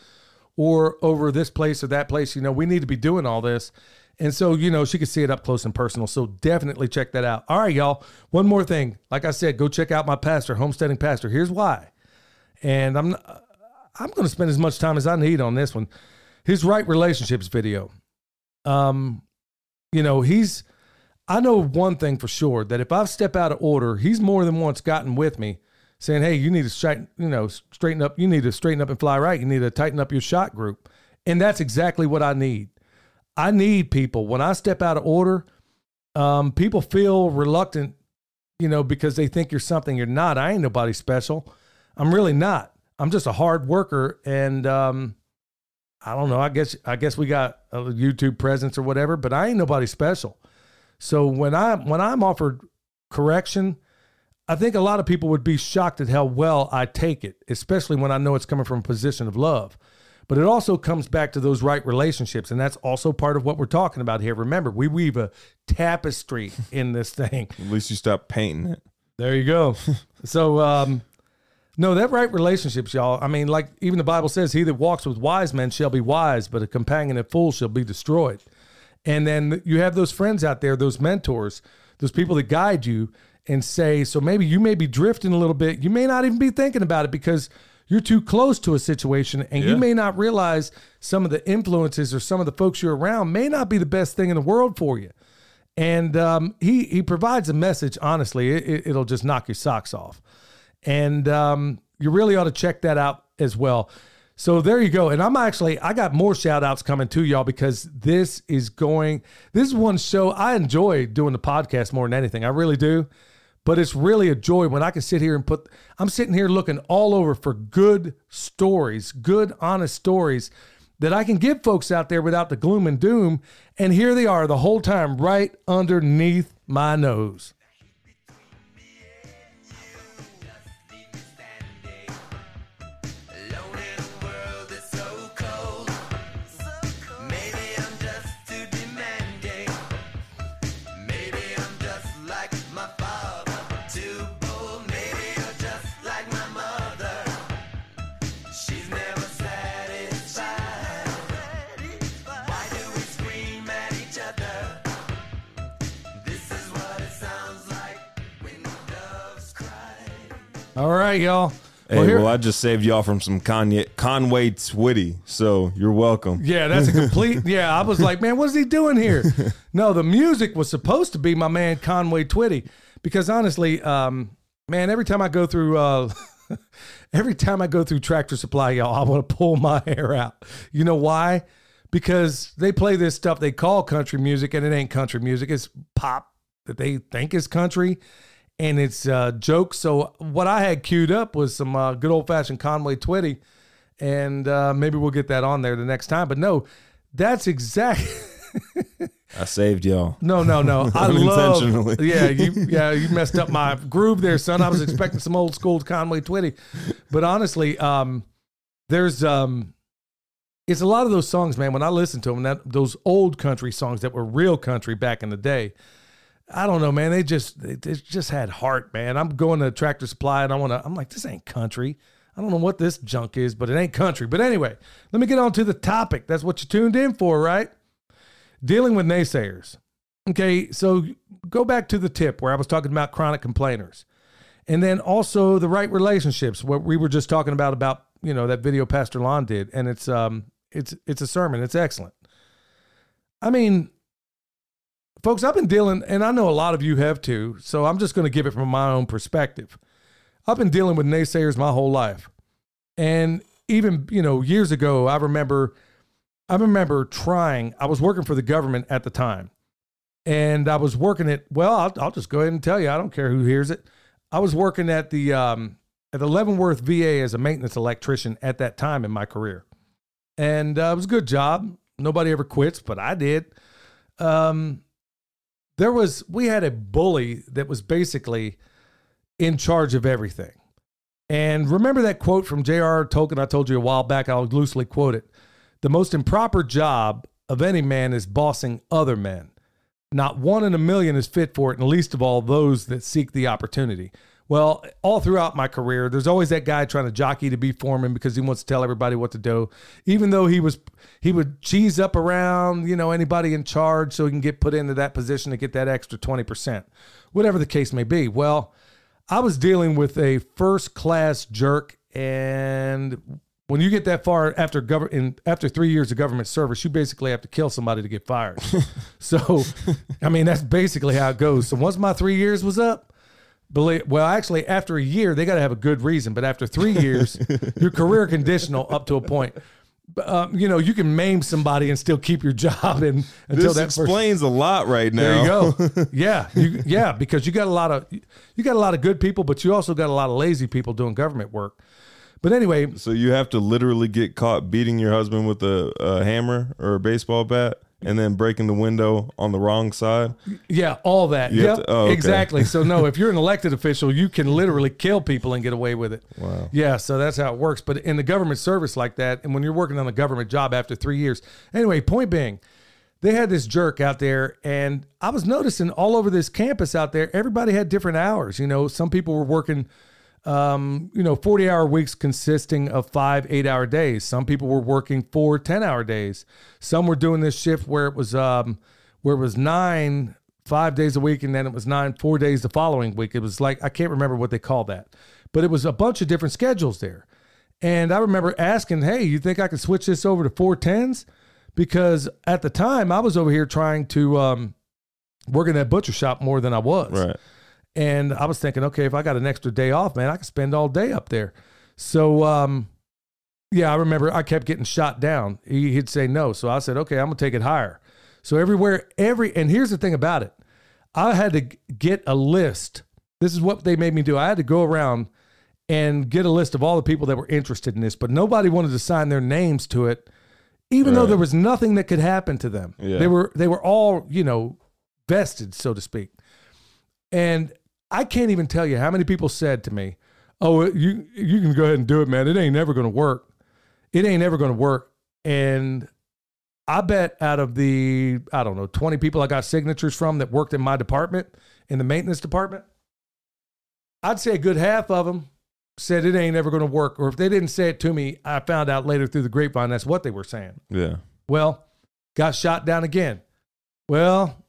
or over this place or that place. You know, we need to be doing all this. And so, you know, she could see it up close and personal. So definitely check that out. All right, y'all. One more thing. Like I said, go check out my pastor, homesteading pastor. Here's why. And I'm I'm going to spend as much time as I need on this one. His right relationships video. Um, you know, he's I know one thing for sure that if I step out of order, he's more than once gotten with me saying, "Hey, you need to straighten, you know, straighten up. You need to straighten up and fly right. You need to tighten up your shot group." And that's exactly what I need. I need people when I step out of order. Um, people feel reluctant, you know, because they think you're something you're not. I ain't nobody special. I'm really not. I'm just a hard worker, and um, I don't know. I guess I guess we got a YouTube presence or whatever, but I ain't nobody special. So when I when I'm offered correction, I think a lot of people would be shocked at how well I take it, especially when I know it's coming from a position of love. But it also comes back to those right relationships, and that's also part of what we're talking about here. Remember, we weave a tapestry in this thing. At least you stop painting it. There you go. so, um, no, that right relationships, y'all. I mean, like even the Bible says, "He that walks with wise men shall be wise, but a companion of fools shall be destroyed." And then you have those friends out there, those mentors, those people that guide you and say, so maybe you may be drifting a little bit. You may not even be thinking about it because you're too close to a situation and you may not realize some of the influences or some of the folks you're around may not be the best thing in the world for you. And um, he he provides a message. Honestly, it, it, it'll just knock your socks off, and um, you really ought to check that out as well. So there you go. And I'm actually I got more shout outs coming to y'all because this is going. This is one show I enjoy doing the podcast more than anything. I really do. But it's really a joy when I can sit here and put. I'm sitting here looking all over for good stories, good honest stories that I can give folks out there without the gloom and doom. And here they are the whole time right underneath my nose. All right, y'all. Hey, Well, here- well, I just saved y'all from some Kanye, Conway Twitty, so you're welcome. Yeah, that's a complete. Yeah, I was like, man, what's he doing here? No, the music was supposed to be my man Conway Twitty, because honestly, um, man, every time I go through, uh, every time I go through Tractor Supply, y'all, I want to pull my hair out. You know why? Because they play this stuff they call country music, and it ain't country music. It's pop that they think is country. And it's uh, jokes. So what I had queued up was some uh, good old fashioned Conway Twitty, and uh, maybe we'll get that on there the next time. But no, that's exact. I saved y'all. No, no, no. I love. Yeah, you, yeah, you messed up my groove there, son. I was expecting some old school Conway Twitty, but honestly, um, there's um, it's a lot of those songs, man. When I listen to them, that those old country songs that were real country back in the day. I don't know, man. They just they, they just had heart, man. I'm going to Tractor Supply and I want to. I'm like, this ain't country. I don't know what this junk is, but it ain't country. But anyway, let me get on to the topic. That's what you tuned in for, right? Dealing with naysayers. Okay, so go back to the tip where I was talking about chronic complainers. And then also the right relationships, what we were just talking about about, you know, that video Pastor Lon did. And it's um it's it's a sermon. It's excellent. I mean, folks, I've been dealing, and I know a lot of you have too, so I'm just going to give it from my own perspective. I've been dealing with naysayers my whole life. And even, you know, years ago, I remember I remember trying, I was working for the government at the time. And I was working at, well, I'll, I'll just go ahead and tell you, I don't care who hears it. I was working at the um, at the Leavenworth VA as a maintenance electrician at that time in my career. And uh, it was a good job. Nobody ever quits, but I did. Um, there was, we had a bully that was basically in charge of everything. And remember that quote from J.R. Tolkien I told you a while back? I'll loosely quote it. The most improper job of any man is bossing other men. Not one in a million is fit for it, and least of all those that seek the opportunity. Well, all throughout my career, there's always that guy trying to jockey to be foreman because he wants to tell everybody what to do. Even though he was, he would cheese up around, you know, anybody in charge so he can get put into that position to get that extra 20%, whatever the case may be. Well, I was dealing with a first class jerk, and when you get that far after government, after three years of government service, you basically have to kill somebody to get fired. so, I mean, that's basically how it goes. So once my three years was up, believe well, actually, after a year, they got to have a good reason. But after three years, your career conditional up to a point. Um, you know, you can maim somebody and still keep your job and until This that first explains a lot right now. there you go. Yeah, you, yeah, because you got a lot of you got a lot of good people, but you also got a lot of lazy people doing government work. But anyway, So you have to literally get caught beating your husband with a, a hammer or a baseball bat, and then breaking the window on the wrong side. yeah, all that. You Yep, to- oh, okay. exactly. So no, if you're an elected official, you can literally kill people and get away with it. Wow. Yeah, so that's how it works. But in the government service like that, and when you're working on a government job after three years, anyway, point being, they had this jerk out there, and I was noticing all over this campus out there, everybody had different hours. You know, some people were working, um, you know, 40 hour weeks consisting of five, eight hour days. Some people were working four 10 hour days. Some were doing this shift where it was, um, where it was nine, five days a week, and then it was nine, four days the following week. It was like, I can't remember what they called that, but it was a bunch of different schedules there. And I remember asking, hey, you think I could switch this over to four tens? Because at the time I was over here trying to um, work in that butcher shop more than I was. Right. And I was thinking, okay, if I got an extra day off, man, I could spend all day up there. So, um, yeah, I remember I kept getting shot down. He, he'd say no. So I said, okay, I'm going to take it higher. So everywhere, every, and here's the thing about it I had to get a list. This is what they made me do. I had to go around and get a list of all the people that were interested in this, but nobody wanted to sign their names to it, even though there was nothing that could happen to them. Yeah. They were, they were all, you know, vested, so to speak. And I can't even tell you how many people said to me, "Oh, you you can go ahead and do it, man. It ain't never going to work. It ain't ever going to work." And I bet out of the I don't know twenty people I got signatures from that worked in my department in the maintenance department, I'd say a good half of them said it ain't ever going to work. Or if they didn't say it to me, I found out later through the grapevine that's what they were saying. Yeah. Well, got shot down again. Well,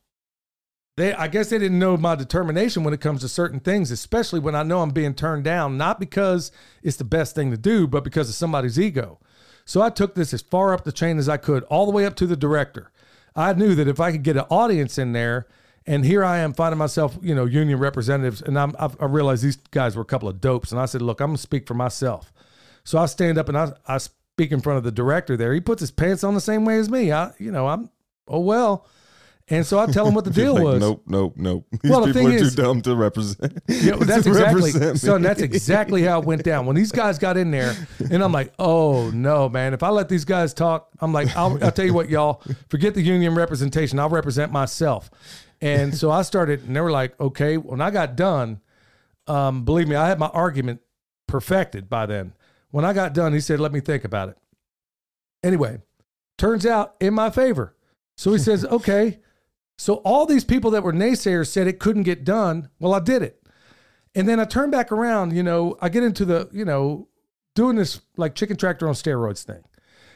they I guess they didn't know my determination when it comes to certain things, especially when I know I'm being turned down, not because it's the best thing to do, but because of somebody's ego. So I took this as far up the chain as I could, all the way up to the director. I knew that if I could get an audience in there, and here I am finding myself, you know, union representatives, and I'm, I realized these guys were a couple of dopes, and I said, look, I'm gonna speak for myself. So I stand up and I, I speak in front of the director there. He puts his pants on the same way as me. I, you know, I'm, oh well. And so I tell him what the deal Like, was. Nope, nope, nope. These Well, the people are is- too dumb to represent. Yeah, well, that's to exactly, son. That's exactly how it went down. When these guys got in there, and I'm like, oh no, man! If I let these guys talk, I'm like, I'll, I'll tell you what, y'all, forget the union representation. I'll represent myself. And so I started, and they were like, okay. When I got done, um, believe me, I had my argument perfected by then. When I got done, he said, let me think about it. Anyway, turns out in my favor. So he says, okay. So all these people that were naysayers said it couldn't get done. Well, I did it. And then I turn back around, you know, I get into the, you know, doing this like chicken tractor on steroids thing.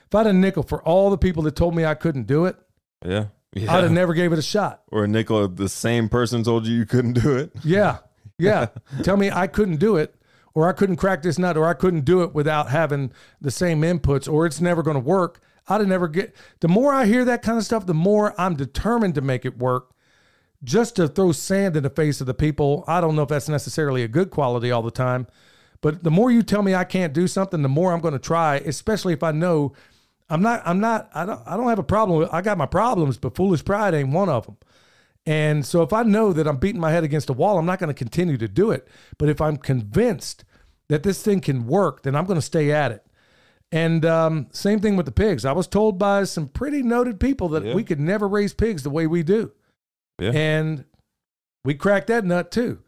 If I had a nickel for all the people that told me I couldn't do it, Yeah. Yeah. I'd have never gave it a shot. or a nickel, the same person told you you couldn't do it. Yeah. Yeah. Tell me I couldn't do it, or I couldn't crack this nut, or I couldn't do it without having the same inputs, or it's never going to work. I'd have never get. The more I hear that kind of stuff, the more I'm determined to make it work. Just to throw sand in the face of the people, I don't know if that's necessarily a good quality all the time, but the more you tell me I can't do something, the more I'm going to try. Especially if I know I'm not. I'm not. I don't. I don't have a problem. with- I got my problems, but foolish pride ain't one of them. And so if I know that I'm beating my head against a wall, I'm not going to continue to do it. But if I'm convinced that this thing can work, then I'm going to stay at it. And um, same thing with the pigs. I was told by some pretty noted people that Yeah. we could never raise pigs the way we do. Yeah. And we cracked that nut too.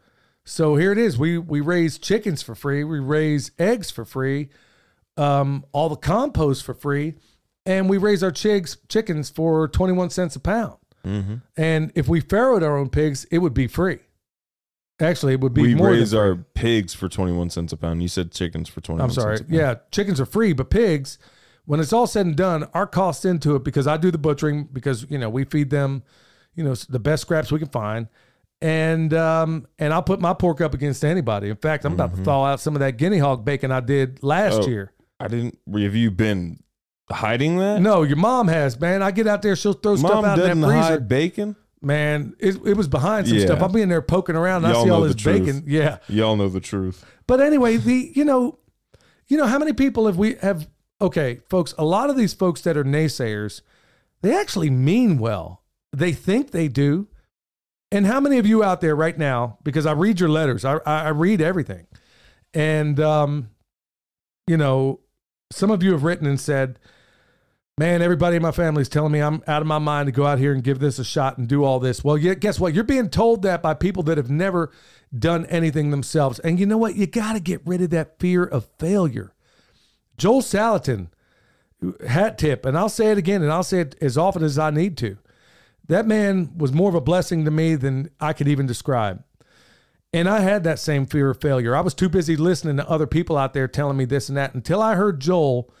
So here it is. We we raise chickens for free. We raise eggs for free. Um, all the compost for free, and we raise our chicks chickens for twenty one cents a pound. Mm-hmm. And if we farrowed our own pigs, it would be free. Actually, it would be We more raise than our pigs for 21 cents a pound. You said chickens for twenty. I'm sorry. cents a pound. Yeah, chickens are free, but pigs, when it's all said and done, our costs into it because I do the butchering because you know we feed them, you know, the best scraps we can find, and um and I'll put my pork up against anybody. In fact, I'm about to thaw out some of that guinea hog bacon I did last Oh. year. I didn't. Have you been hiding that? No, your mom has, man. I get out there, she'll throw stuff out in that freezer. hide bacon. Man, it, it was behind some Yeah. stuff. I'm being there poking around. I see all this bacon. Yeah. Y'all know the truth. But anyway, the you know, you know how many people have we have okay, folks, a lot of these folks that are naysayers, they actually mean well. They think they do. And how many of you out there right now, because I read your letters, I I, I read everything. And um you know, some of you have written and said, man, everybody in my family is telling me I'm out of my mind to go out here and give this a shot and do all this. Well, yeah, guess what? You're being told that by people that have never done anything themselves. And you know what? You got to get rid of that fear of failure. Joel Salatin, hat tip, and I'll say it again, and I'll say it as often as I need to. That man was more of a blessing to me than I could even describe. And I had that same fear of failure. I was too busy listening to other people out there telling me this and that until I heard Joel.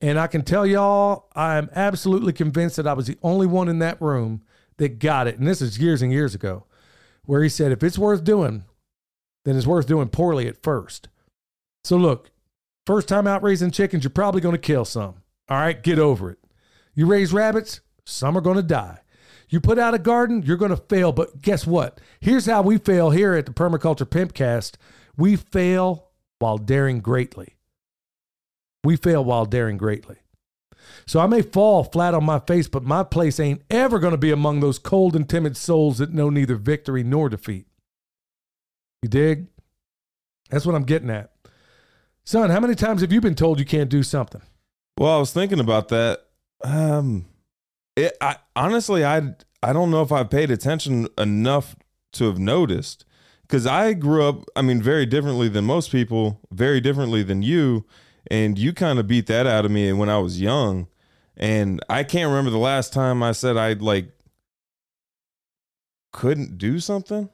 And I can tell y'all, I am absolutely convinced that I was the only one in that room that got it. And this is years and years ago, where he said, if it's worth doing, then it's worth doing poorly at first. So look, first time out raising chickens, you're probably going to kill some. All right, get over it. You raise rabbits, some are going to die. You put out a garden, you're going to fail. But guess what? Here's how we fail here at the Permaculture Pimpcast we fail while daring greatly. We fail while daring greatly. So I may fall flat on my face, but my place ain't ever going to be among those cold and timid souls that know neither victory nor defeat. You dig? That's what I'm getting at. Son, how many times have you been told you can't do something? Well, I was thinking about that. Um, it, I honestly, I I don't know if I paid attention enough to have noticed because I grew up. I mean, very differently than most people, very differently than you, and you kind of beat that out of me when I was young. And I can't remember the last time I said I like couldn't do something.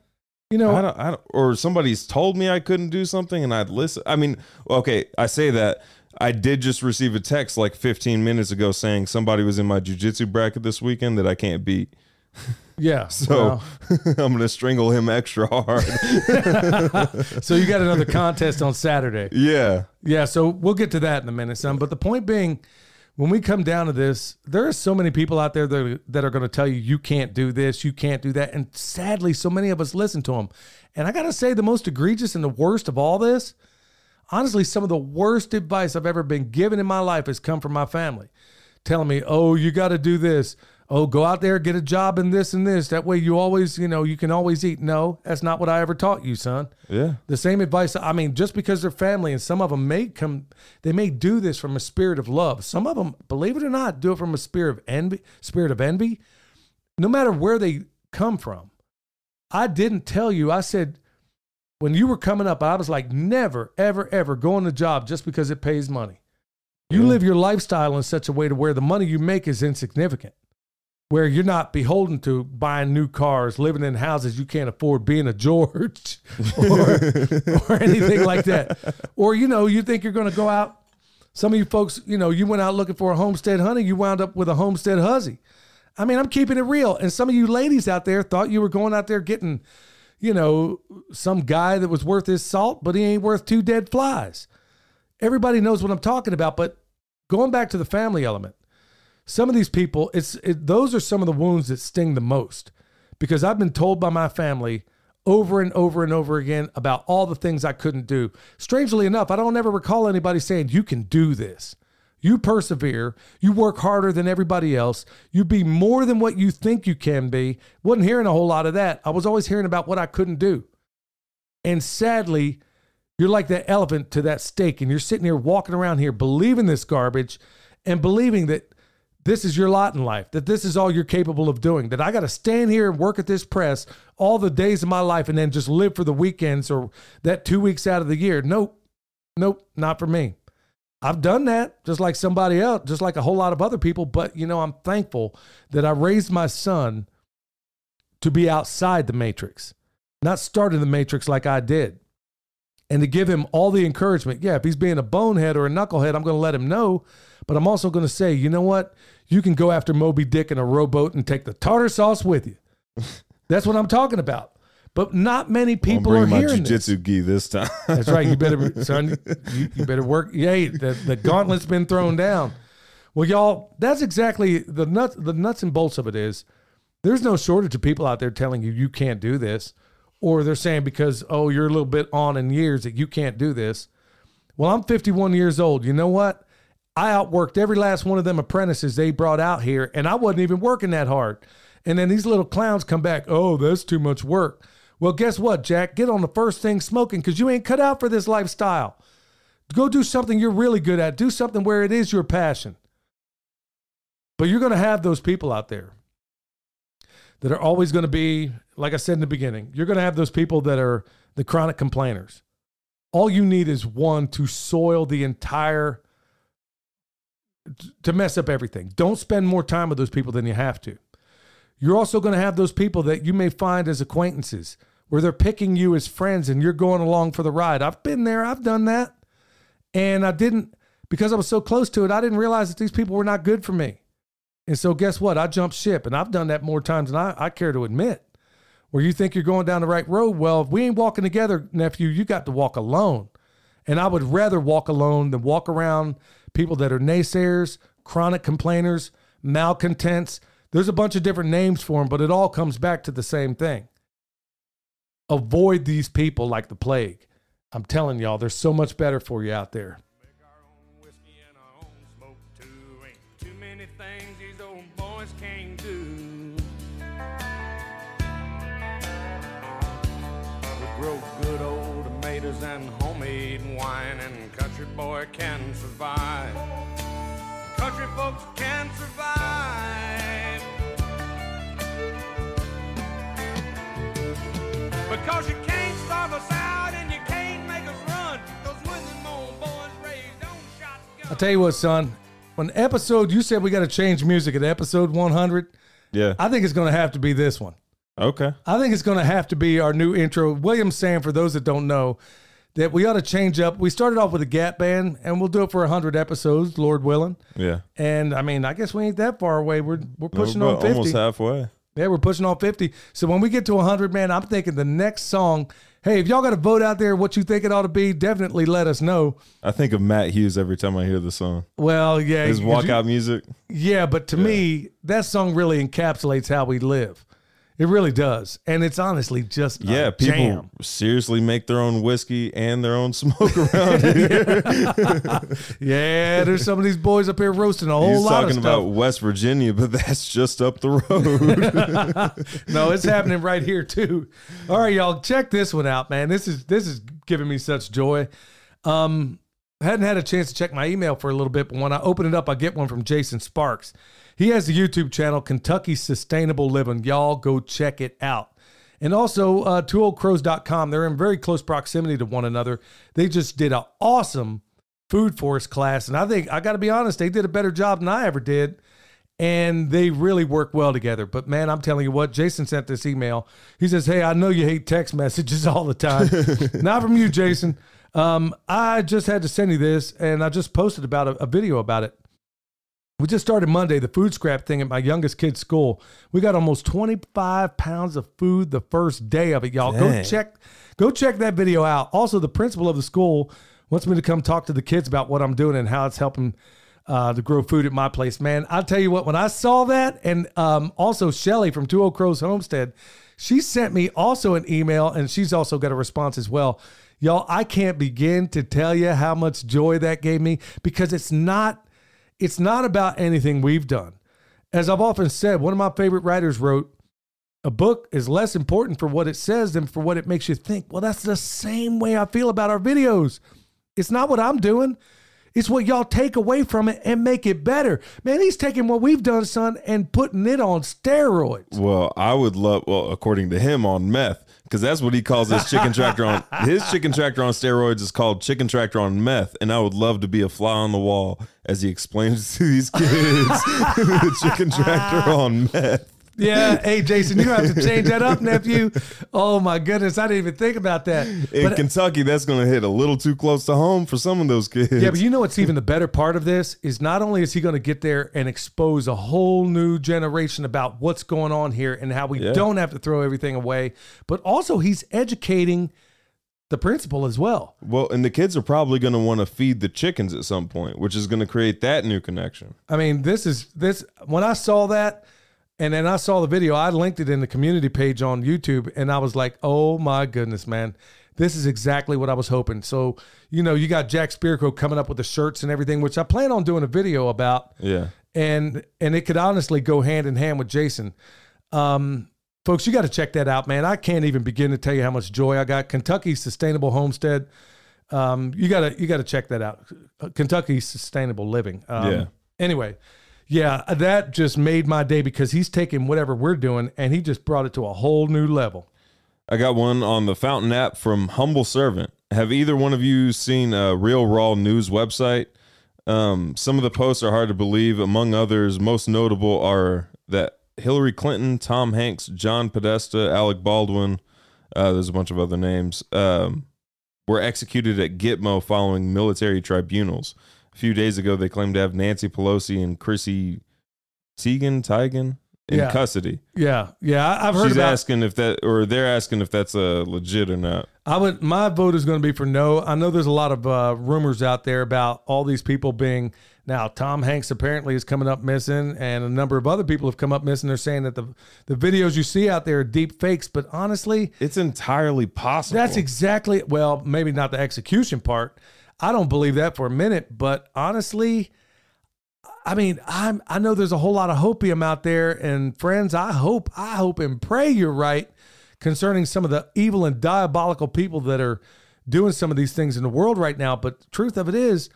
You know, I don't, I don't, or somebody's told me I couldn't do something and I'd listen. I mean, okay, I say that. I did just receive a text like 15 minutes ago saying somebody was in my jujitsu bracket this weekend that I can't beat. yeah. So well, I'm going to strangle him extra hard. so you got another contest on Saturday. yeah. Yeah, so we'll get to that in a minute, son. But the point being, when we come down to this, there are so many people out there that are, that are going to tell you you can't do this, you can't do that, and sadly, so many of us listen to them. And I got to say, the most egregious and the worst of all this, honestly, some of the worst advice I've ever been given in my life has come from my family, telling me, "Oh, you got to do this." Oh, go out there, get a job in this and this. That way you always, you know, you can always eat. No, that's not what I ever taught you, son. Yeah. The same advice. I mean, just because they're family, and some of them may come, they may do this from a spirit of love. Some of them, believe it or not, do it from a spirit of envy. Spirit of envy. No matter where they come from, I didn't tell you. I said when you were coming up, I was like, never, ever, ever go on the job just because it pays money. You Yeah. live your lifestyle in such a way to where the money you make is insignificant where you're not beholden to buying new cars, living in houses you can't afford, being a George or, or anything like that. Or, you know, you think you're going to go out. Some of you folks, you know, you went out looking for a homestead honey, you wound up with a homestead huzzy. I mean, I'm keeping it real. And some of you ladies out there thought you were going out there getting, you know, some guy that was worth his salt, but he ain't worth two dead flies. Everybody knows what I'm talking about. But going back to the family element, some of these people, it's it, those are some of the wounds that sting the most because I've been told by my family over and over and over again about all the things I couldn't do. Strangely enough, I don't ever recall anybody saying you can do this. You persevere, you work harder than everybody else, you be more than what you think you can be. Wasn't hearing a whole lot of that. I was always hearing about what I couldn't do. And sadly, you're like that elephant to that stake, and you're sitting here walking around here believing this garbage and believing that this is your lot in life, that this is all you're capable of doing, that I got to stand here and work at this press all the days of my life and then just live for the weekends or that two weeks out of the year. Nope. Nope. Not for me. I've done that just like somebody else, just like a whole lot of other people. But, you know, I'm thankful that I raised my son to be outside the matrix, not starting the matrix like I did. And to give him all the encouragement. Yeah, if he's being a bonehead or a knucklehead, I'm going to let him know. But I'm also going to say, you know what? You can go after Moby Dick in a rowboat and take the tartar sauce with you. That's what I'm talking about. But not many people are my hearing this. jujitsu gi this time. That's right. You better, son. You, you better work. Yay! The, the gauntlet's been thrown down. Well, y'all, that's exactly the nuts. The nuts and bolts of it is there's no shortage of people out there telling you you can't do this, or they're saying because oh you're a little bit on in years that you can't do this. Well, I'm 51 years old. You know what? I outworked every last one of them apprentices they brought out here, and I wasn't even working that hard. And then these little clowns come back. Oh, that's too much work. Well, guess what, Jack? Get on the first thing smoking because you ain't cut out for this lifestyle. Go do something you're really good at. Do something where it is your passion. But you're going to have those people out there that are always going to be, like I said in the beginning, you're going to have those people that are the chronic complainers. All you need is one to soil the entire, to mess up everything. Don't spend more time with those people than you have to. You're also going to have those people that you may find as acquaintances where they're picking you as friends and you're going along for the ride. I've been there, I've done that. And I didn't, because I was so close to it, I didn't realize that these people were not good for me. And so, guess what? I jumped ship, and I've done that more times than I, I care to admit. Where you think you're going down the right road, well, if we ain't walking together, nephew, you got to walk alone. And I would rather walk alone than walk around people that are naysayers, chronic complainers, malcontents. There's a bunch of different names for them, but it all comes back to the same thing. Avoid these people like the plague. I'm telling y'all, there's so much better for you out there. And boy can survive. Country folks can survive. Because you can't starve us out and you can't make us run. 'Cause when them old boys raised on shotguns. I'll tell you what, son. When episode, you said we got to change music at episode 100. Yeah. I think it's going to have to be this one. Okay. I think it's going to have to be our new intro. William Sam, for those that don't know, that we ought to change up. We started off with a Gap Band, and we'll do it for 100 episodes, Lord willing. Yeah. And I mean, I guess we ain't that far away. We're we're We're pushing on 50. almost halfway. Yeah, we're pushing on 50. So when we get to 100, man, I'm thinking the next song. Hey, if y'all got a vote out there, what you think it ought to be, definitely let us know. I think of Matt Hughes every time I hear the song. Well, yeah, His 'cause you- walkout music. Yeah, but to me, that song really encapsulates how we live. It really does, and it's honestly just a Yeah, people jam. seriously make their own whiskey and their own smoke around here. Yeah, there's some of these boys up here roasting a whole He's lot talking of about. West Virginia, but that's just up the road. no, it's happening right here too. All right, y'all, check this one out, man. This is this is giving me such joy. Um, I hadn't had a chance to check my email for a little bit, but when I open it up, I get one from Jason Sparks. He has the YouTube channel Kentucky Sustainable Living. Y'all go check it out. And also, uh, twooldcrows.com. They're in very close proximity to one another. They just did an awesome food forest class. And I think, I got to be honest, they did a better job than I ever did. And they really work well together. But man, I'm telling you what, Jason sent this email. He says, Hey, I know you hate text messages all the time. Not from you, Jason. Um, I just had to send you this, and I just posted about a, a video about it. We just started Monday, the food scrap thing at my youngest kid's school. We got almost 25 pounds of food the first day of it, y'all. Go check, go check that video out. Also, the principal of the school wants me to come talk to the kids about what I'm doing and how it's helping uh, to grow food at my place. Man, I'll tell you what, when I saw that, and um, also Shelly from Two Old Crows Homestead, she sent me also an email, and she's also got a response as well. Y'all, I can't begin to tell you how much joy that gave me because it's not it's not about anything we've done. As I've often said, one of my favorite writers wrote, a book is less important for what it says than for what it makes you think. Well, that's the same way I feel about our videos. It's not what I'm doing. It's what y'all take away from it and make it better. Man, he's taking what we've done, son, and putting it on steroids. well, I would love, well, according to him, on meth, because that's what he calls his chicken tractor on. His chicken tractor on steroids is called chicken tractor on meth, and I would love to be a fly on the wall as he explains to these kids the chicken tractor ah. on meth. Yeah. Hey, Jason, you have to change that up, nephew. Oh, my goodness. I didn't even think about that. In But- uh, Kentucky, that's going to hit a little too close to home for some of those kids. Yeah, but you know what's even the better part of this is not only is he going to get there and expose a whole new generation about what's going on here and how we Yeah. don't have to throw everything away, but also he's educating the principal as well. well, and the kids are probably going to want to feed the chickens at some point, which is going to create that new connection. I mean, this is this when I saw that and then I saw the video, I linked it in the community page on YouTube and I was like, "Oh my goodness, man. This is exactly what I was hoping." So, you know, you got Jack Spirko coming up with the shirts and everything, which I plan on doing a video about. Yeah. and and it could honestly go hand in hand with Jason. Um, folks, you got to check that out, man. I can't even begin to tell you how much joy I got. Kentucky Sustainable Homestead. Um, you gotta you gotta check that out. Kentucky Sustainable Living. Um, Yeah. Anyway, yeah, that just made my day because he's taking whatever we're doing and he just brought it to a whole new level. I got one on the Fountain app from Humble Servant. Have either one of you seen a Real Raw News website? Um, some of the posts are hard to believe. Among others, most notable are that Hillary Clinton, Tom Hanks, John Podesta, Alec Baldwin, uh, there's a bunch of other names, um, were executed at Gitmo following military tribunals. A few days ago, they claimed to have Nancy Pelosi and Chrissy Teigen, Teigen in Yeah. custody. Yeah, yeah, I- I've heard She's about. asking if that, or they're asking if that's uh, legit or not. I would. My vote is going to be for no. I know there's a lot of uh, rumors out there about all these people being. Now, Tom Hanks apparently is coming up missing, and a number of other people have come up missing. They're saying that the the videos you see out there are deep fakes, but honestly, It's entirely possible. That's exactly well, maybe not the execution part. I don't believe that for a minute, but honestly, I mean, I'm I know there's a whole lot of hopium out there, and friends, I hope, I hope and pray you're right concerning some of the evil and diabolical people that are doing some of these things in the world right now. But the truth of it is,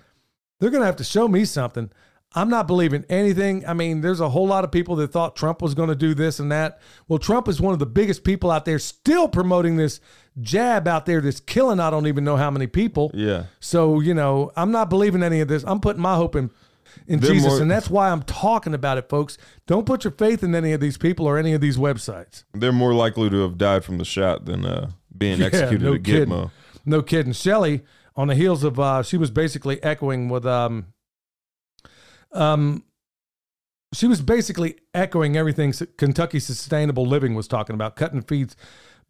they're gonna have to show me something. I'm not believing anything. I mean, there's a whole lot of people that thought Trump was going to do this and that. Well, Trump is one of the biggest people out there still promoting this jab out there that's killing I don't even know how many people. yeah. So, you know, I'm not believing any of this. I'm putting my hope in in They're Jesus, more- and that's why I'm talking about it, folks. Don't put your faith in any of these people or any of these websites. They're more likely to have died from the shot than uh, being executed no at kidding. Gitmo. No kidding. Shelley, on the heels of uh she was basically echoing with um um she was basically echoing everything Kentucky Sustainable Living was talking about, cutting feeds.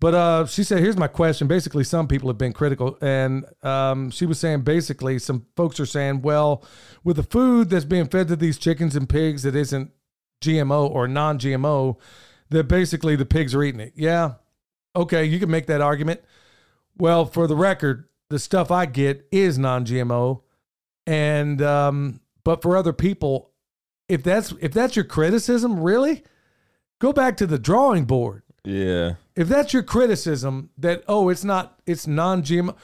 But uh, she said, "Here's my question." Basically, some people have been critical, and um, she was saying basically some folks are saying, "Well, with the food that's being fed to these chickens and pigs that isn't GMO or non-GMO, that basically the pigs are eating it." Yeah, okay, you can make that argument. Well, for the record, the stuff I get is non-GMO, and um, but for other people, if that's if that's your criticism, really, go back to the drawing board. Yeah. If that's your criticism that oh, it's not it's non-GMO,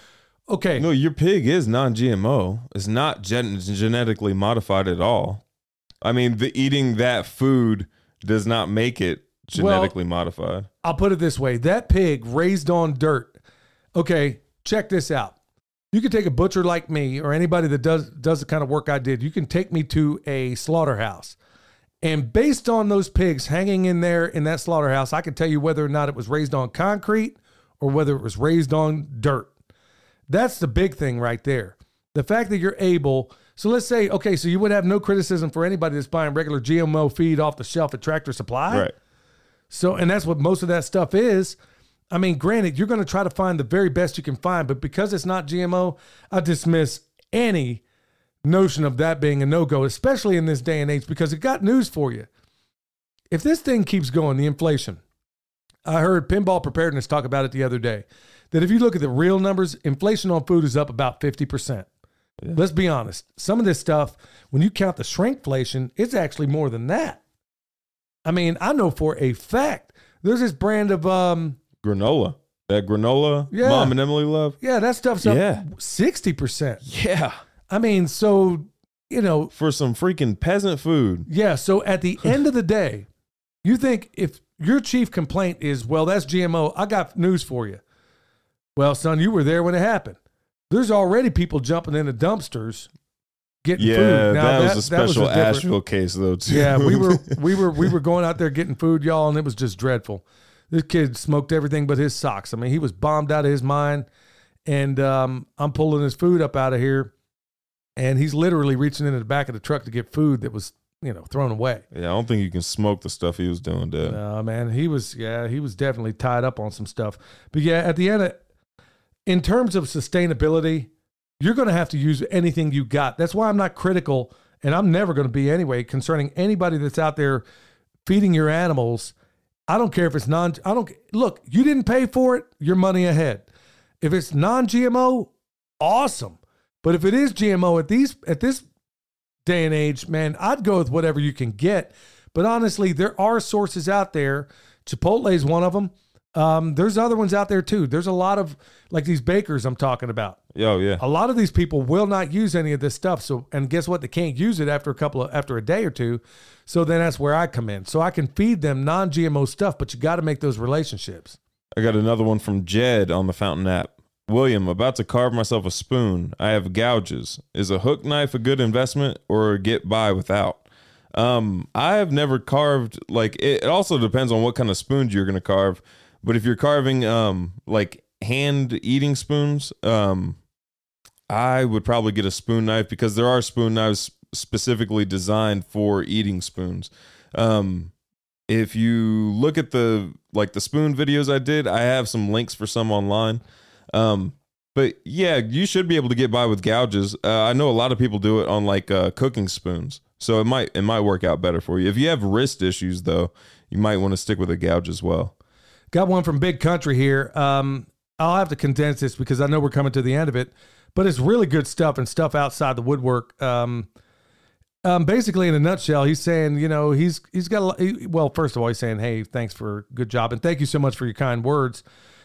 okay, No, your pig is non-GMO. It's not gen- genetically modified at all. I mean, the eating that food does not make it genetically modified. I'll put it this way: that pig raised on dirt. Okay, check this out. You can take a butcher like me or anybody that does does the kind of work I did. You can take me to a slaughterhouse. And based on those pigs hanging in there in that slaughterhouse, I can tell you whether or not it was raised on concrete or whether it was raised on dirt. That's the big thing right there. The fact that you're able, so let's say, okay, so you would have no criticism for anybody that's buying regular GMO feed off the shelf at Tractor Supply. Right. So, and that's what most of that stuff is. I mean, granted, you're going to try to find the very best you can find, but because it's not GMO, I dismiss any notion of that being a no go, especially in this day and age, because it got news for you. If this thing keeps going, the inflation, I heard Pinball Preparedness talk about it the other day, that if you look at the real numbers, inflation on food is up about 50%. Let's be honest. Some of this stuff, when you count the shrinkflation, it's actually more than that. I mean, I know for a fact there's this brand of um Granola. That granola Yeah. mom and Emily love. yeah, that stuff's up Yeah. 60%. Yeah. I mean, so, you know, For some freaking peasant food. yeah, so at the end of the day, you think if your chief complaint is, well, that's GMO, I got news for you. Well, son, you were there when it happened. There's already people jumping into dumpsters getting Yeah, food. Now, that, was a that special different- Asheville case though too. Yeah, we were we were we were going out there getting food, y'all, and it was just dreadful. This kid smoked everything but his socks. I mean, he was bombed out of his mind. And um, I'm pulling his food up out of here, and he's literally reaching into the back of the truck to get food that was, you know, thrown away. yeah, I don't think you can smoke the stuff he was doing, Dad. No, man, he was yeah, he was definitely tied up on some stuff. But yeah, at the end of in terms of sustainability, you're going to have to use anything you got. That's why I'm not critical and I'm never going to be anyway concerning anybody that's out there feeding your animals. I don't care if it's non I don't look, you didn't pay for it, your money ahead. If it's non-GMO, awesome. But if it is GMO at these at this day and age, man, I'd go with whatever you can get. But honestly, there are sources out there. Chipotle is one of them. Um, there's other ones out there too. There's a lot of like these bakers I'm talking about. Oh yeah. A lot of these people will not use any of this stuff. So, and guess what? They can't use it after a couple of after a day or two. So then that's where I come in. So I can feed them non-GMO stuff, but you got to make those relationships. I got another one from Jed on the Fountain app. William, about to carve myself a spoon. I have gouges. Is a hook knife a good investment or get by without? Um, I have never carved like it, it also depends on what kind of spoons you're gonna carve. But if you're carving um like hand eating spoons, um I would probably get a spoon knife because there are spoon knives specifically designed for eating spoons. Um if you look at the like the spoon videos I did, I have some links for some online. Um, but yeah, you should be able to get by with gouges. Uh, I know a lot of people do it on like uh, cooking spoons, so it might it might work out better for you. If you have wrist issues though, you might want to stick with a gouge as well. Got one from Big Country here. Um, I'll have to condense this because I know we're coming to the end of it, but it's really good stuff and stuff outside the woodwork. Um, um, basically, in a nutshell, he's saying, you know, he's he's got a he, well. First of all, he's saying, hey, thanks for good job and thank you so much for your kind words.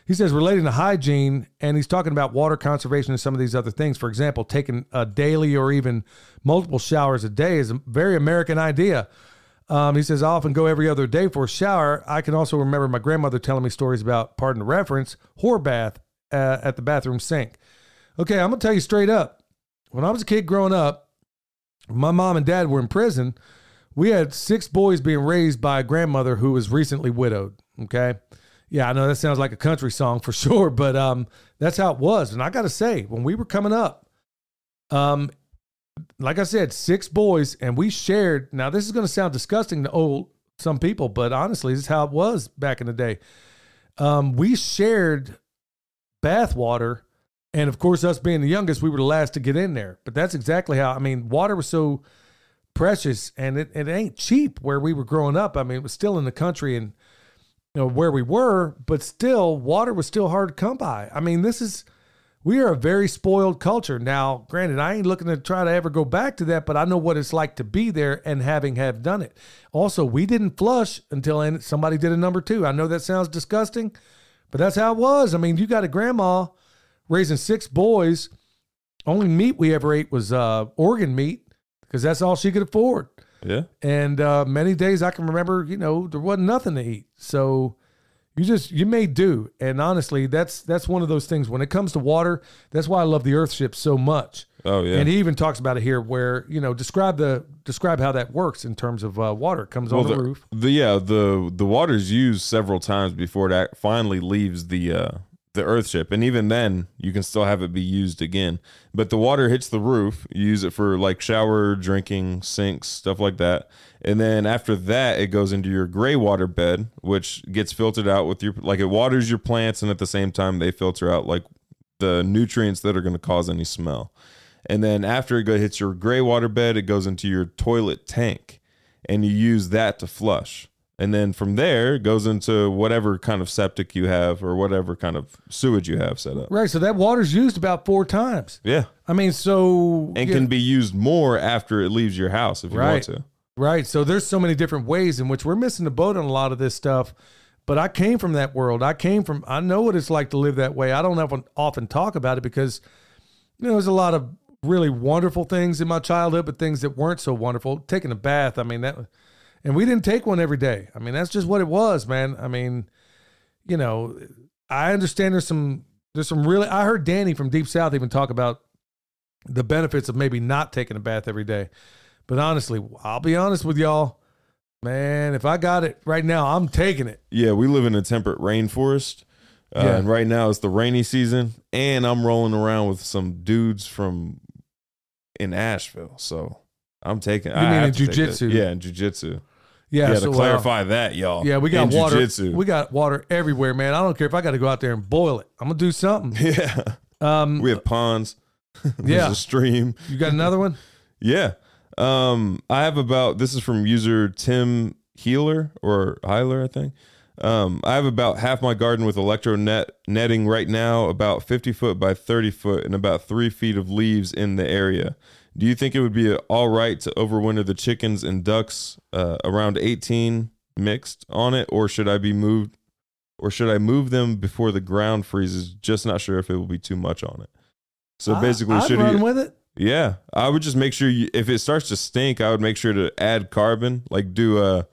He says relating to hygiene, and he's talking about water conservation and some of these other things. For example, taking a daily or even multiple showers a day is a very American idea. Um, he says, I often go every other day for a shower. I can also remember my grandmother telling me stories about, pardon the reference, whore bath uh, at the bathroom sink. Okay, I'm going to tell you straight up. When I was a kid growing up, my mom and dad were in prison. We had six boys being raised by a grandmother who was recently widowed. Okay. Yeah, I know that sounds like a country song for sure, but um, that's how it was. And I got to say, when we were coming up, um, like I said, six boys, and we shared. Now, this is going to sound disgusting to old some people, but honestly, this is how it was back in the day. Um, we shared bath water, and of course, us being the youngest, we were the last to get in there. But that's exactly how. I mean, water was so precious, and it, it ain't cheap where we were growing up. I mean, it was still in the country and you know where we were, but still, water was still hard to come by. I mean, this is we are a very spoiled culture. Now, granted, I ain't looking to try to ever go back to that, but I know what it's like to be there and having have done it. Also, we didn't flush until somebody did a number two. I know that sounds disgusting, but that's how it was. I mean, you got a grandma raising six boys. Only meat we ever ate was uh, organ meat because that's all she could afford. Yeah. And uh, many days I can remember, you know, there wasn't nothing to eat. So you just you may do. And honestly, that's that's one of those things. When it comes to water, that's why I love the Earthship so much. Oh yeah. And he even talks about it here, where you know describe the describe how that works in terms of uh, water. It comes on the, the, roof. The yeah, the the water's used several times before it finally leaves the uh the earthship. And even then you can still have it be used again. But the water hits the roof, you use it for like shower, drinking, sinks, stuff like that. And then after that it goes into your gray water bed, which gets filtered out with your like it waters your plants and at the same time they filter out like the nutrients that are going to cause any smell. And then after it hits your gray water bed, it goes into your toilet tank and you use that to flush. And then from there, it goes into whatever kind of septic you have or whatever kind of sewage you have set up. Right. So that water's used about four times. Yeah. I mean, so And yeah, can be used more after it leaves your house if you Right. want to. Right. So there's so many different ways in which we're missing the boat on a lot of this stuff. But I came from that world. I came from, I know what it's like to live that way. I don't often, often talk about it because, you know, there's a lot of really wonderful things in my childhood, but things that weren't so wonderful. Taking a bath, I mean, that, and we didn't take one every day. I mean, that's just what it was, man. I mean, you know, I understand there's some, there's some really, I heard Danny from Deep South even talk about the benefits of maybe not taking a bath every day. But honestly, I'll be honest with y'all, man. If I got it right now, I'm taking it. Yeah, we live in a temperate rainforest. Uh, Yeah. And right now it's the rainy season. And I'm rolling around with some dudes from in Asheville. So I'm taking You I mean in to take that. jujitsu? Yeah, in jujitsu. Yeah, Yeah, so, to uh, clarify that, y'all. yeah, we got water. jujitsu. We got water everywhere, man. I don't care if I got to go out there and boil it. I'm gonna do something. yeah. Um, We have ponds. There's Yeah. a stream. you got another one? Yeah. Um, I have about this is from user Tim Healer or Heiler, I think. Um, I have about half my garden with electro net netting right now, about 50 foot by 30 foot, and about three feet of leaves in the area. Do you think it would be all right to overwinter the chickens and ducks uh, around 18 mixed on it, or should I be moved, or should I move them before the ground freezes? Just not sure if it will be too much on it. So basically, I, should run you, with it. yeah, I would just make sure you, if it starts to stink, I would make sure to add carbon, like do a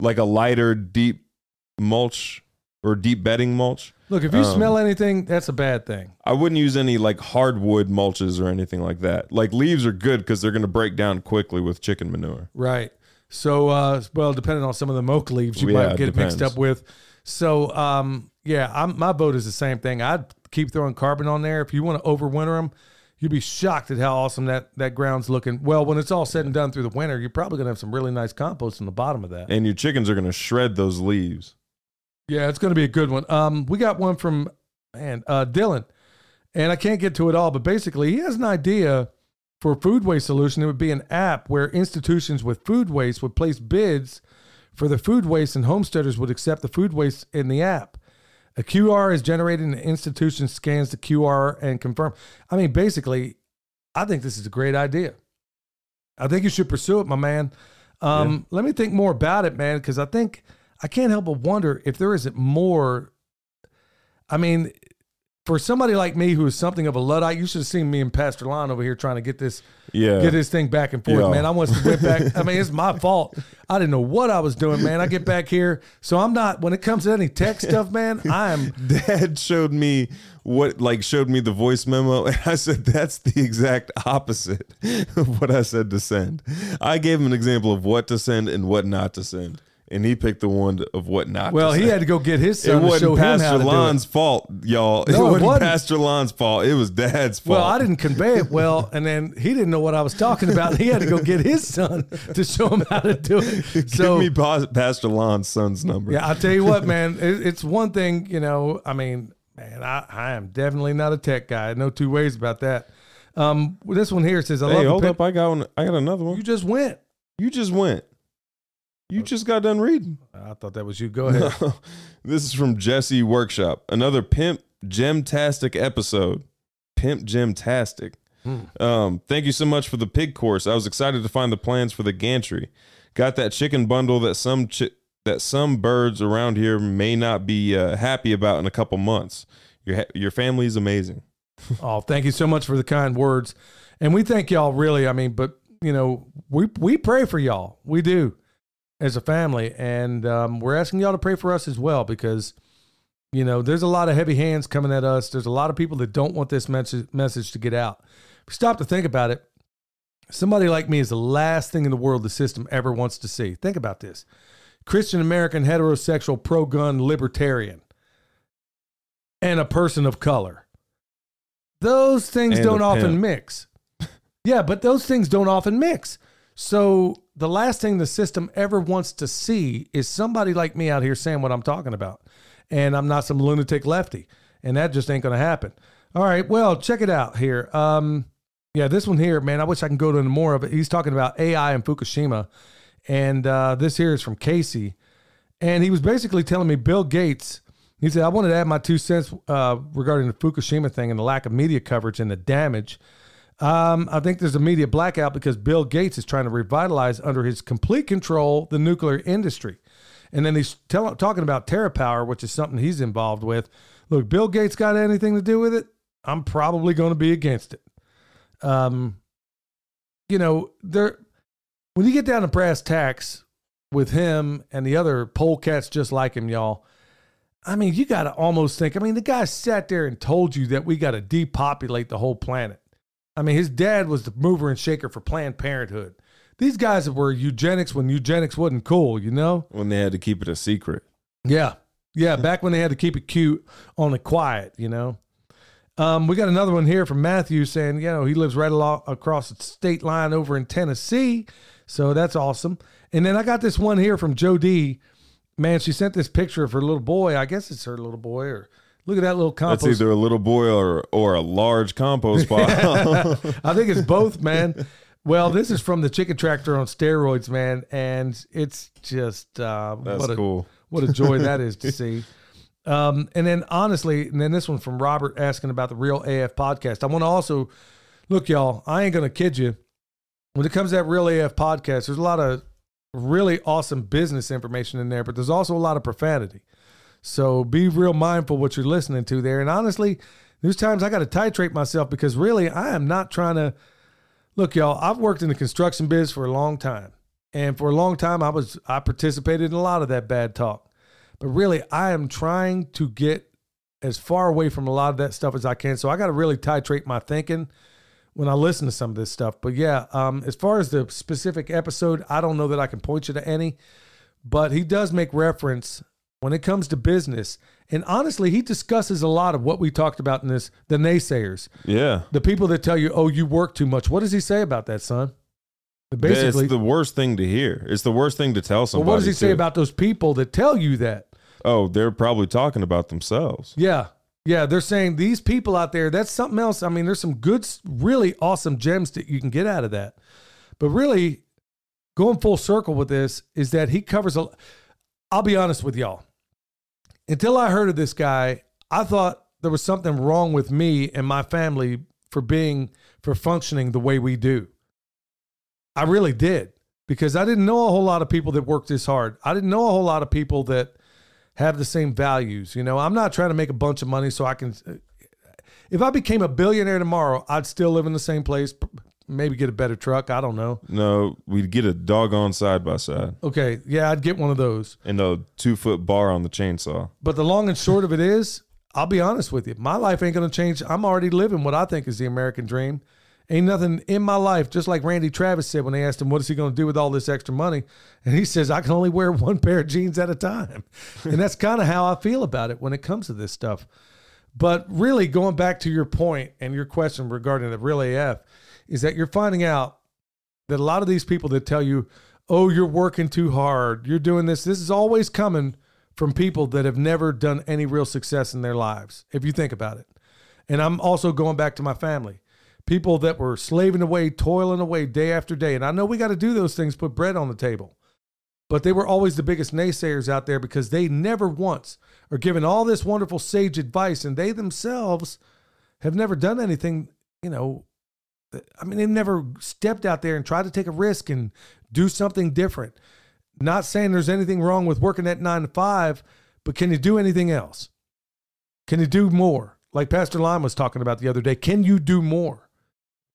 like a lighter deep mulch or deep bedding mulch. Look, if you Um, smell anything, that's a bad thing. I wouldn't use any like hardwood mulches or anything like that. Like leaves are good because they're going to break down quickly with chicken manure. Right. So, uh, well, depending on some of the moke leaves, you Yeah, might get it mixed up with. So, um, yeah, I'm, my vote is the same thing. I'd keep throwing carbon on there. If you want to overwinter them, you'd be shocked at how awesome that, that ground's looking. Well, when it's all said and done through the winter, you're probably going to have some really nice compost in the bottom of that. And your chickens are going to shred those leaves. Yeah, it's going to be a good one. Um, we got one from man uh, Dylan, and I can't get to it all, but basically, he has an idea for a food waste solution. It would be an app where institutions with food waste would place bids for the food waste, and homesteaders would accept the food waste in the app. A QR is generated, and the institution scans the QR and confirm. I mean, basically, I think this is a great idea. I think you should pursue it, my man. Um, Let me think more about it, man, because I think I can't help but wonder if there isn't more. I mean, for somebody like me who is something of a luddite, you should have seen me and Pastor Lon over here trying to get this Yeah. get this thing back and forth, Yeah. man. I want to whip back. I mean, it's my fault. I didn't know what I was doing, man. I get back here, so I'm not. When it comes to any tech stuff, man, I am. Dad showed me what like showed me the voice memo and I said that's the exact opposite of what I said to send. I gave him an example of what to send and what not to send. And he picked the one of what not Well, he had to go get his it son to show wasn't him how Pastor to do it. Lon's fault, y'all. No, it it wasn't, wasn't. Pastor Lon's fault. It was Dad's fault. Well, I didn't convey it well, and then he didn't know what I was talking about. He had to go get his son to show him how to do it. Give me Pa- Pastor Lon's son's number. Yeah, I'll tell you what, man. It, it's one thing, you know. I mean, man, I, I am definitely not a tech guy. No two ways about that. Um, this one here says, "I Hey, love hold up. I got one. I got another one. You just went. You just went. You just got done reading. I thought that was you. Go ahead. this is from Jesse Workshop. Another pimp gemtastic episode. Pimp gemtastic. Um, thank you so much for the pig course. I was excited to find the plans for the gantry. Got that chicken bundle that some chi- that some birds around here may not be uh, happy about in a couple months. Your ha- your family is amazing. oh, thank you so much for the kind words, and we thank y'all. Really, I mean, but you know, we we pray for y'all. We do as a family, and um, we're asking y'all to pray for us as well because you know there's a lot of heavy hands coming at us. There's a lot of people that don't want this message message to get out. If you stop to think about it, somebody like me is the last thing in the world the system ever wants to see. Think about this: Christian American, heterosexual, pro-gun, libertarian, and a person of color. Those things And don't often mix. yeah, but those things don't often mix. So the last thing the system ever wants to see is somebody like me out here saying what I'm talking about. And I'm not some lunatic lefty. And that just ain't gonna happen. All right, well, check it out here. Um, yeah, this one here, man, I wish I can go into more of it. He's talking about AI and Fukushima. And uh, this here is from Casey. And he was basically telling me Bill Gates, he said, I wanted to add my two cents uh, regarding the Fukushima thing and the lack of media coverage and the damage. Um, I think there's a media blackout because Bill Gates is trying to revitalize under his complete control the nuclear industry. And then he's tell, talking about TerraPower, which is something he's involved with. Look, Bill Gates got anything to do with it? I'm probably going to be against it. Um, you know, there when you get down to brass tacks with him and the other pole cats just like him, y'all. I mean, you got to almost think. I mean, the guy sat there and told you that we got to depopulate the whole planet. I mean, his dad was the mover and shaker for Planned Parenthood. These guys were eugenics when eugenics wasn't cool, you know? When they had to keep it a secret. Yeah. Yeah. Back when they had to keep it cute on the quiet, you know? Um, we got another one here from Matthew saying, you know, he lives right along across the state line over in Tennessee. So that's awesome. And then I got this one here from Joe D. Man, she sent this picture of her little boy. I guess it's her little boy or look at that little compost. That's either a little boy or or a large compost pile. I think it's both, man. Well, this is from the chicken tractor on steroids, man, and it's just uh, That's what a cool. what a joy that is to see. Um, and then honestly, and then this one from Robert asking about the Real AF podcast. I want to also look, y'all. I ain't gonna kid you. When it comes to that Real AF podcast, there's a lot of really awesome business information in there, but there's also a lot of profanity. So be real mindful what you're listening to there. And honestly, there's times I got to titrate myself because really I am not trying to look, y'all. I've worked in the construction biz for a long time. And for a long time I was I participated in a lot of that bad talk. But really I am trying to get as far away from a lot of that stuff as I can. So I got to really titrate my thinking when I listen to some of this stuff. But yeah, um, as far as the specific episode, I don't know that I can point you to any, but he does make reference when it comes to business. And honestly, he discusses a lot of what we talked about in this the naysayers, Yeah. the people that tell you, oh, you work too much. What does he say about that, son? Basically, it's the worst thing to hear. It's the worst thing to tell somebody. well, what does he say about those people that tell you that? Oh, they're probably talking about themselves. Yeah. Yeah, they're saying these people out there, that's something else. I mean, there's some good, really awesome gems that you can get out of that. But really, going full circle with this is that he covers a. I'll be honest with y'all. Until I heard of this guy, I thought there was something wrong with me and my family for being, for functioning the way we do. I really did because I didn't know a whole lot of people that work this hard. I didn't know a whole lot of people that have the same values. You know, I'm not trying to make a bunch of money so I can. If I became a billionaire tomorrow, I'd still live in the same place, maybe get a better truck. I don't know. No, we'd get a doggone side by side Okay, yeah, I'd get one of those. and a two foot bar on the chainsaw. But the long and short of it is, I'll be honest with you, my life ain't gonna change. I'm already living what I think is the American dream. Ain't nothing in my life, just like Randy Travis said when they asked him, What is he gonna do with all this extra money? And he says, I can only wear one pair of jeans at a time. and that's kind of how I feel about it when it comes to this stuff. But really, going back to your point and your question regarding the real AF, is that you're finding out that a lot of these people that tell you, oh, you're working too hard, you're doing this, this is always coming from people that have never done any real success in their lives, if you think about it. And I'm also going back to my family. People that were slaving away, toiling away day after day. And I know we got to do those things, put bread on the table. But they were always the biggest naysayers out there because they never once are given all this wonderful sage advice and they themselves have never done anything, you know, I mean, they've never stepped out there and tried to take a risk and do something different. Not saying there's anything wrong with working at nine to five, but can you do anything else? Can you do more? Like Pastor Lyon was talking about the other day. Can you do more?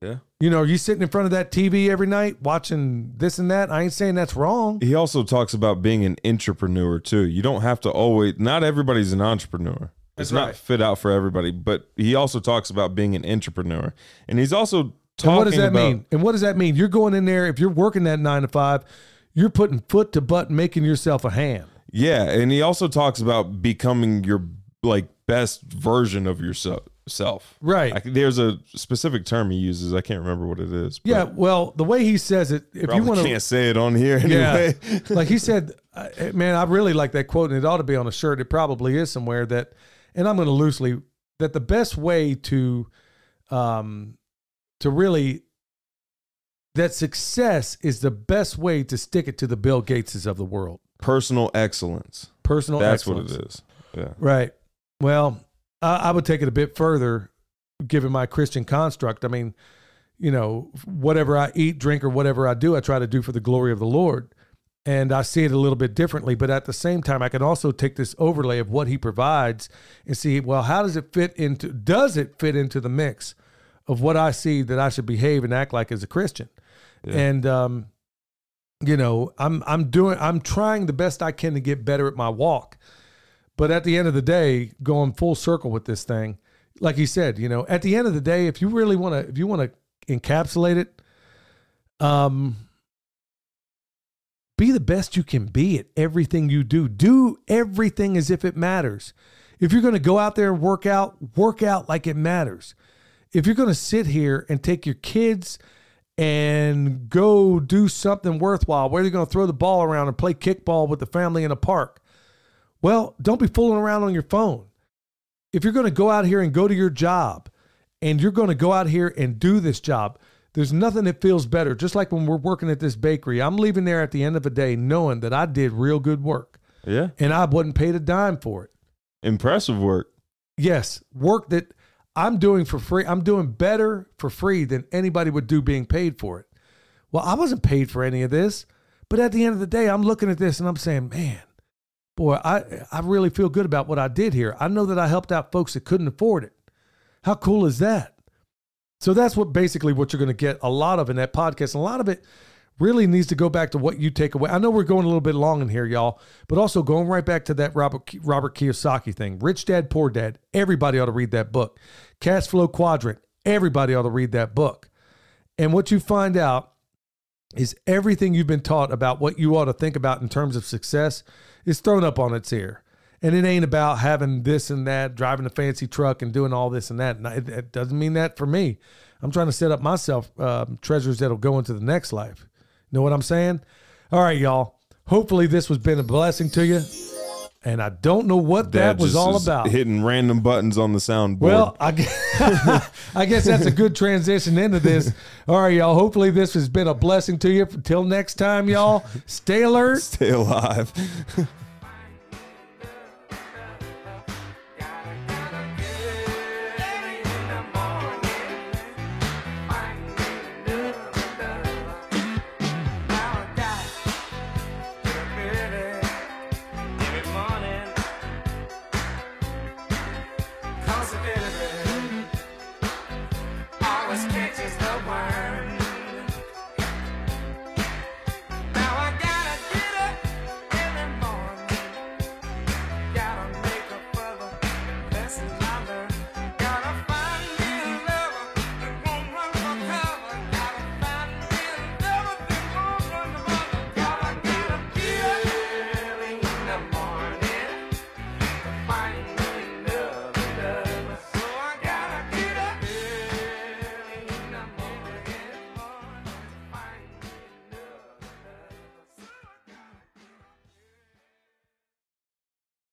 Yeah. You know, are you sitting in front of that TV every night watching this and that? I ain't saying that's wrong. He also talks about being an entrepreneur too. You don't have to always. Not everybody's an entrepreneur. That's it's not fit out for everybody. But he also talks about being an entrepreneur, and he's also And talking what does that about. mean? And what does that mean? You're going in there, if you're working that nine to five, you're putting foot to butt, making yourself a ham. Yeah, and he also talks about becoming your like best version of yourself. Self. Right. I, there's a specific term he uses. I can't remember what it is. Yeah, well, the way he says it, if you want to can't say it on here anyway. Yeah. like he said, uh, man, I really like that quote, and it ought to be on a shirt. It probably is somewhere that, and I'm going to loosely that the best way to, um, to really that success is the best way to stick it to the Bill Gateses of the world. Personal excellence. Personal excellence. That's excellence. what it is. Yeah. Right. Well, I, I would take it a bit further, given my Christian construct. I mean, you know, whatever I eat, drink, or whatever I do, I try to do for the glory of the Lord. And I see it a little bit differently, but at the same time, I can also take this overlay of what He provides and see, well, how does it fit into? Does it fit into the mix of what I see that I should behave and act like as a Christian? And um, you know, I'm I'm doing I'm trying the best I can to get better at my walk. But at the end of the day, going full circle with this thing, like you said, you know, at the end of the day, if you really want to, if you want to encapsulate it, um, be the best you can be at everything you do. Do everything as if it matters. If you're going to go out there and work out, work out like it matters. If you're going to sit here and take your kids and go do something worthwhile, where you're going to throw the ball around and play kickball with the family in a park, well, don't be fooling around on your phone. If you're going to go out here and go to your job and you're going to go out here and do this job, there's nothing that feels better. Just like when we're working at this bakery, I'm leaving there at the end of the day knowing that I did real good work Yeah. and I wasn't paid a dime for it. Impressive work. Yes, work that I'm doing for free. I'm doing better for free than anybody would do being paid for it. Well, I wasn't paid for any of this, but at the end of the day, I'm looking at this and I'm saying, man, boy, I I really feel good about what I did here. I know that I helped out folks that couldn't afford it. How cool is that? So that's what basically what you're going to get a lot of in that podcast. A lot of it really needs to go back to what you take away. I know we're going a little bit long in here, y'all, but also going right back to that Robert Robert Kiyosaki thing. Rich Dad Poor Dad. Everybody ought to read that book. Cash Flow Quadrant. Everybody ought to read that book. And what you find out is everything you've been taught about what you ought to think about in terms of success is thrown up on its ear. And it ain't about having this and that, driving a fancy truck and doing all this and that. It, doesn't mean that for me. I'm trying to set up myself um, treasures that'll go into the next life. Know what I'm saying? All right, y'all. Hopefully this was been a blessing to you. And I don't know what that Dad was all is about. Hitting random buttons on the soundboard. Well, I guess, I guess that's a good transition into this. All right, y'all. Hopefully, this has been a blessing to you. Until next time, y'all, stay alert. stay alive.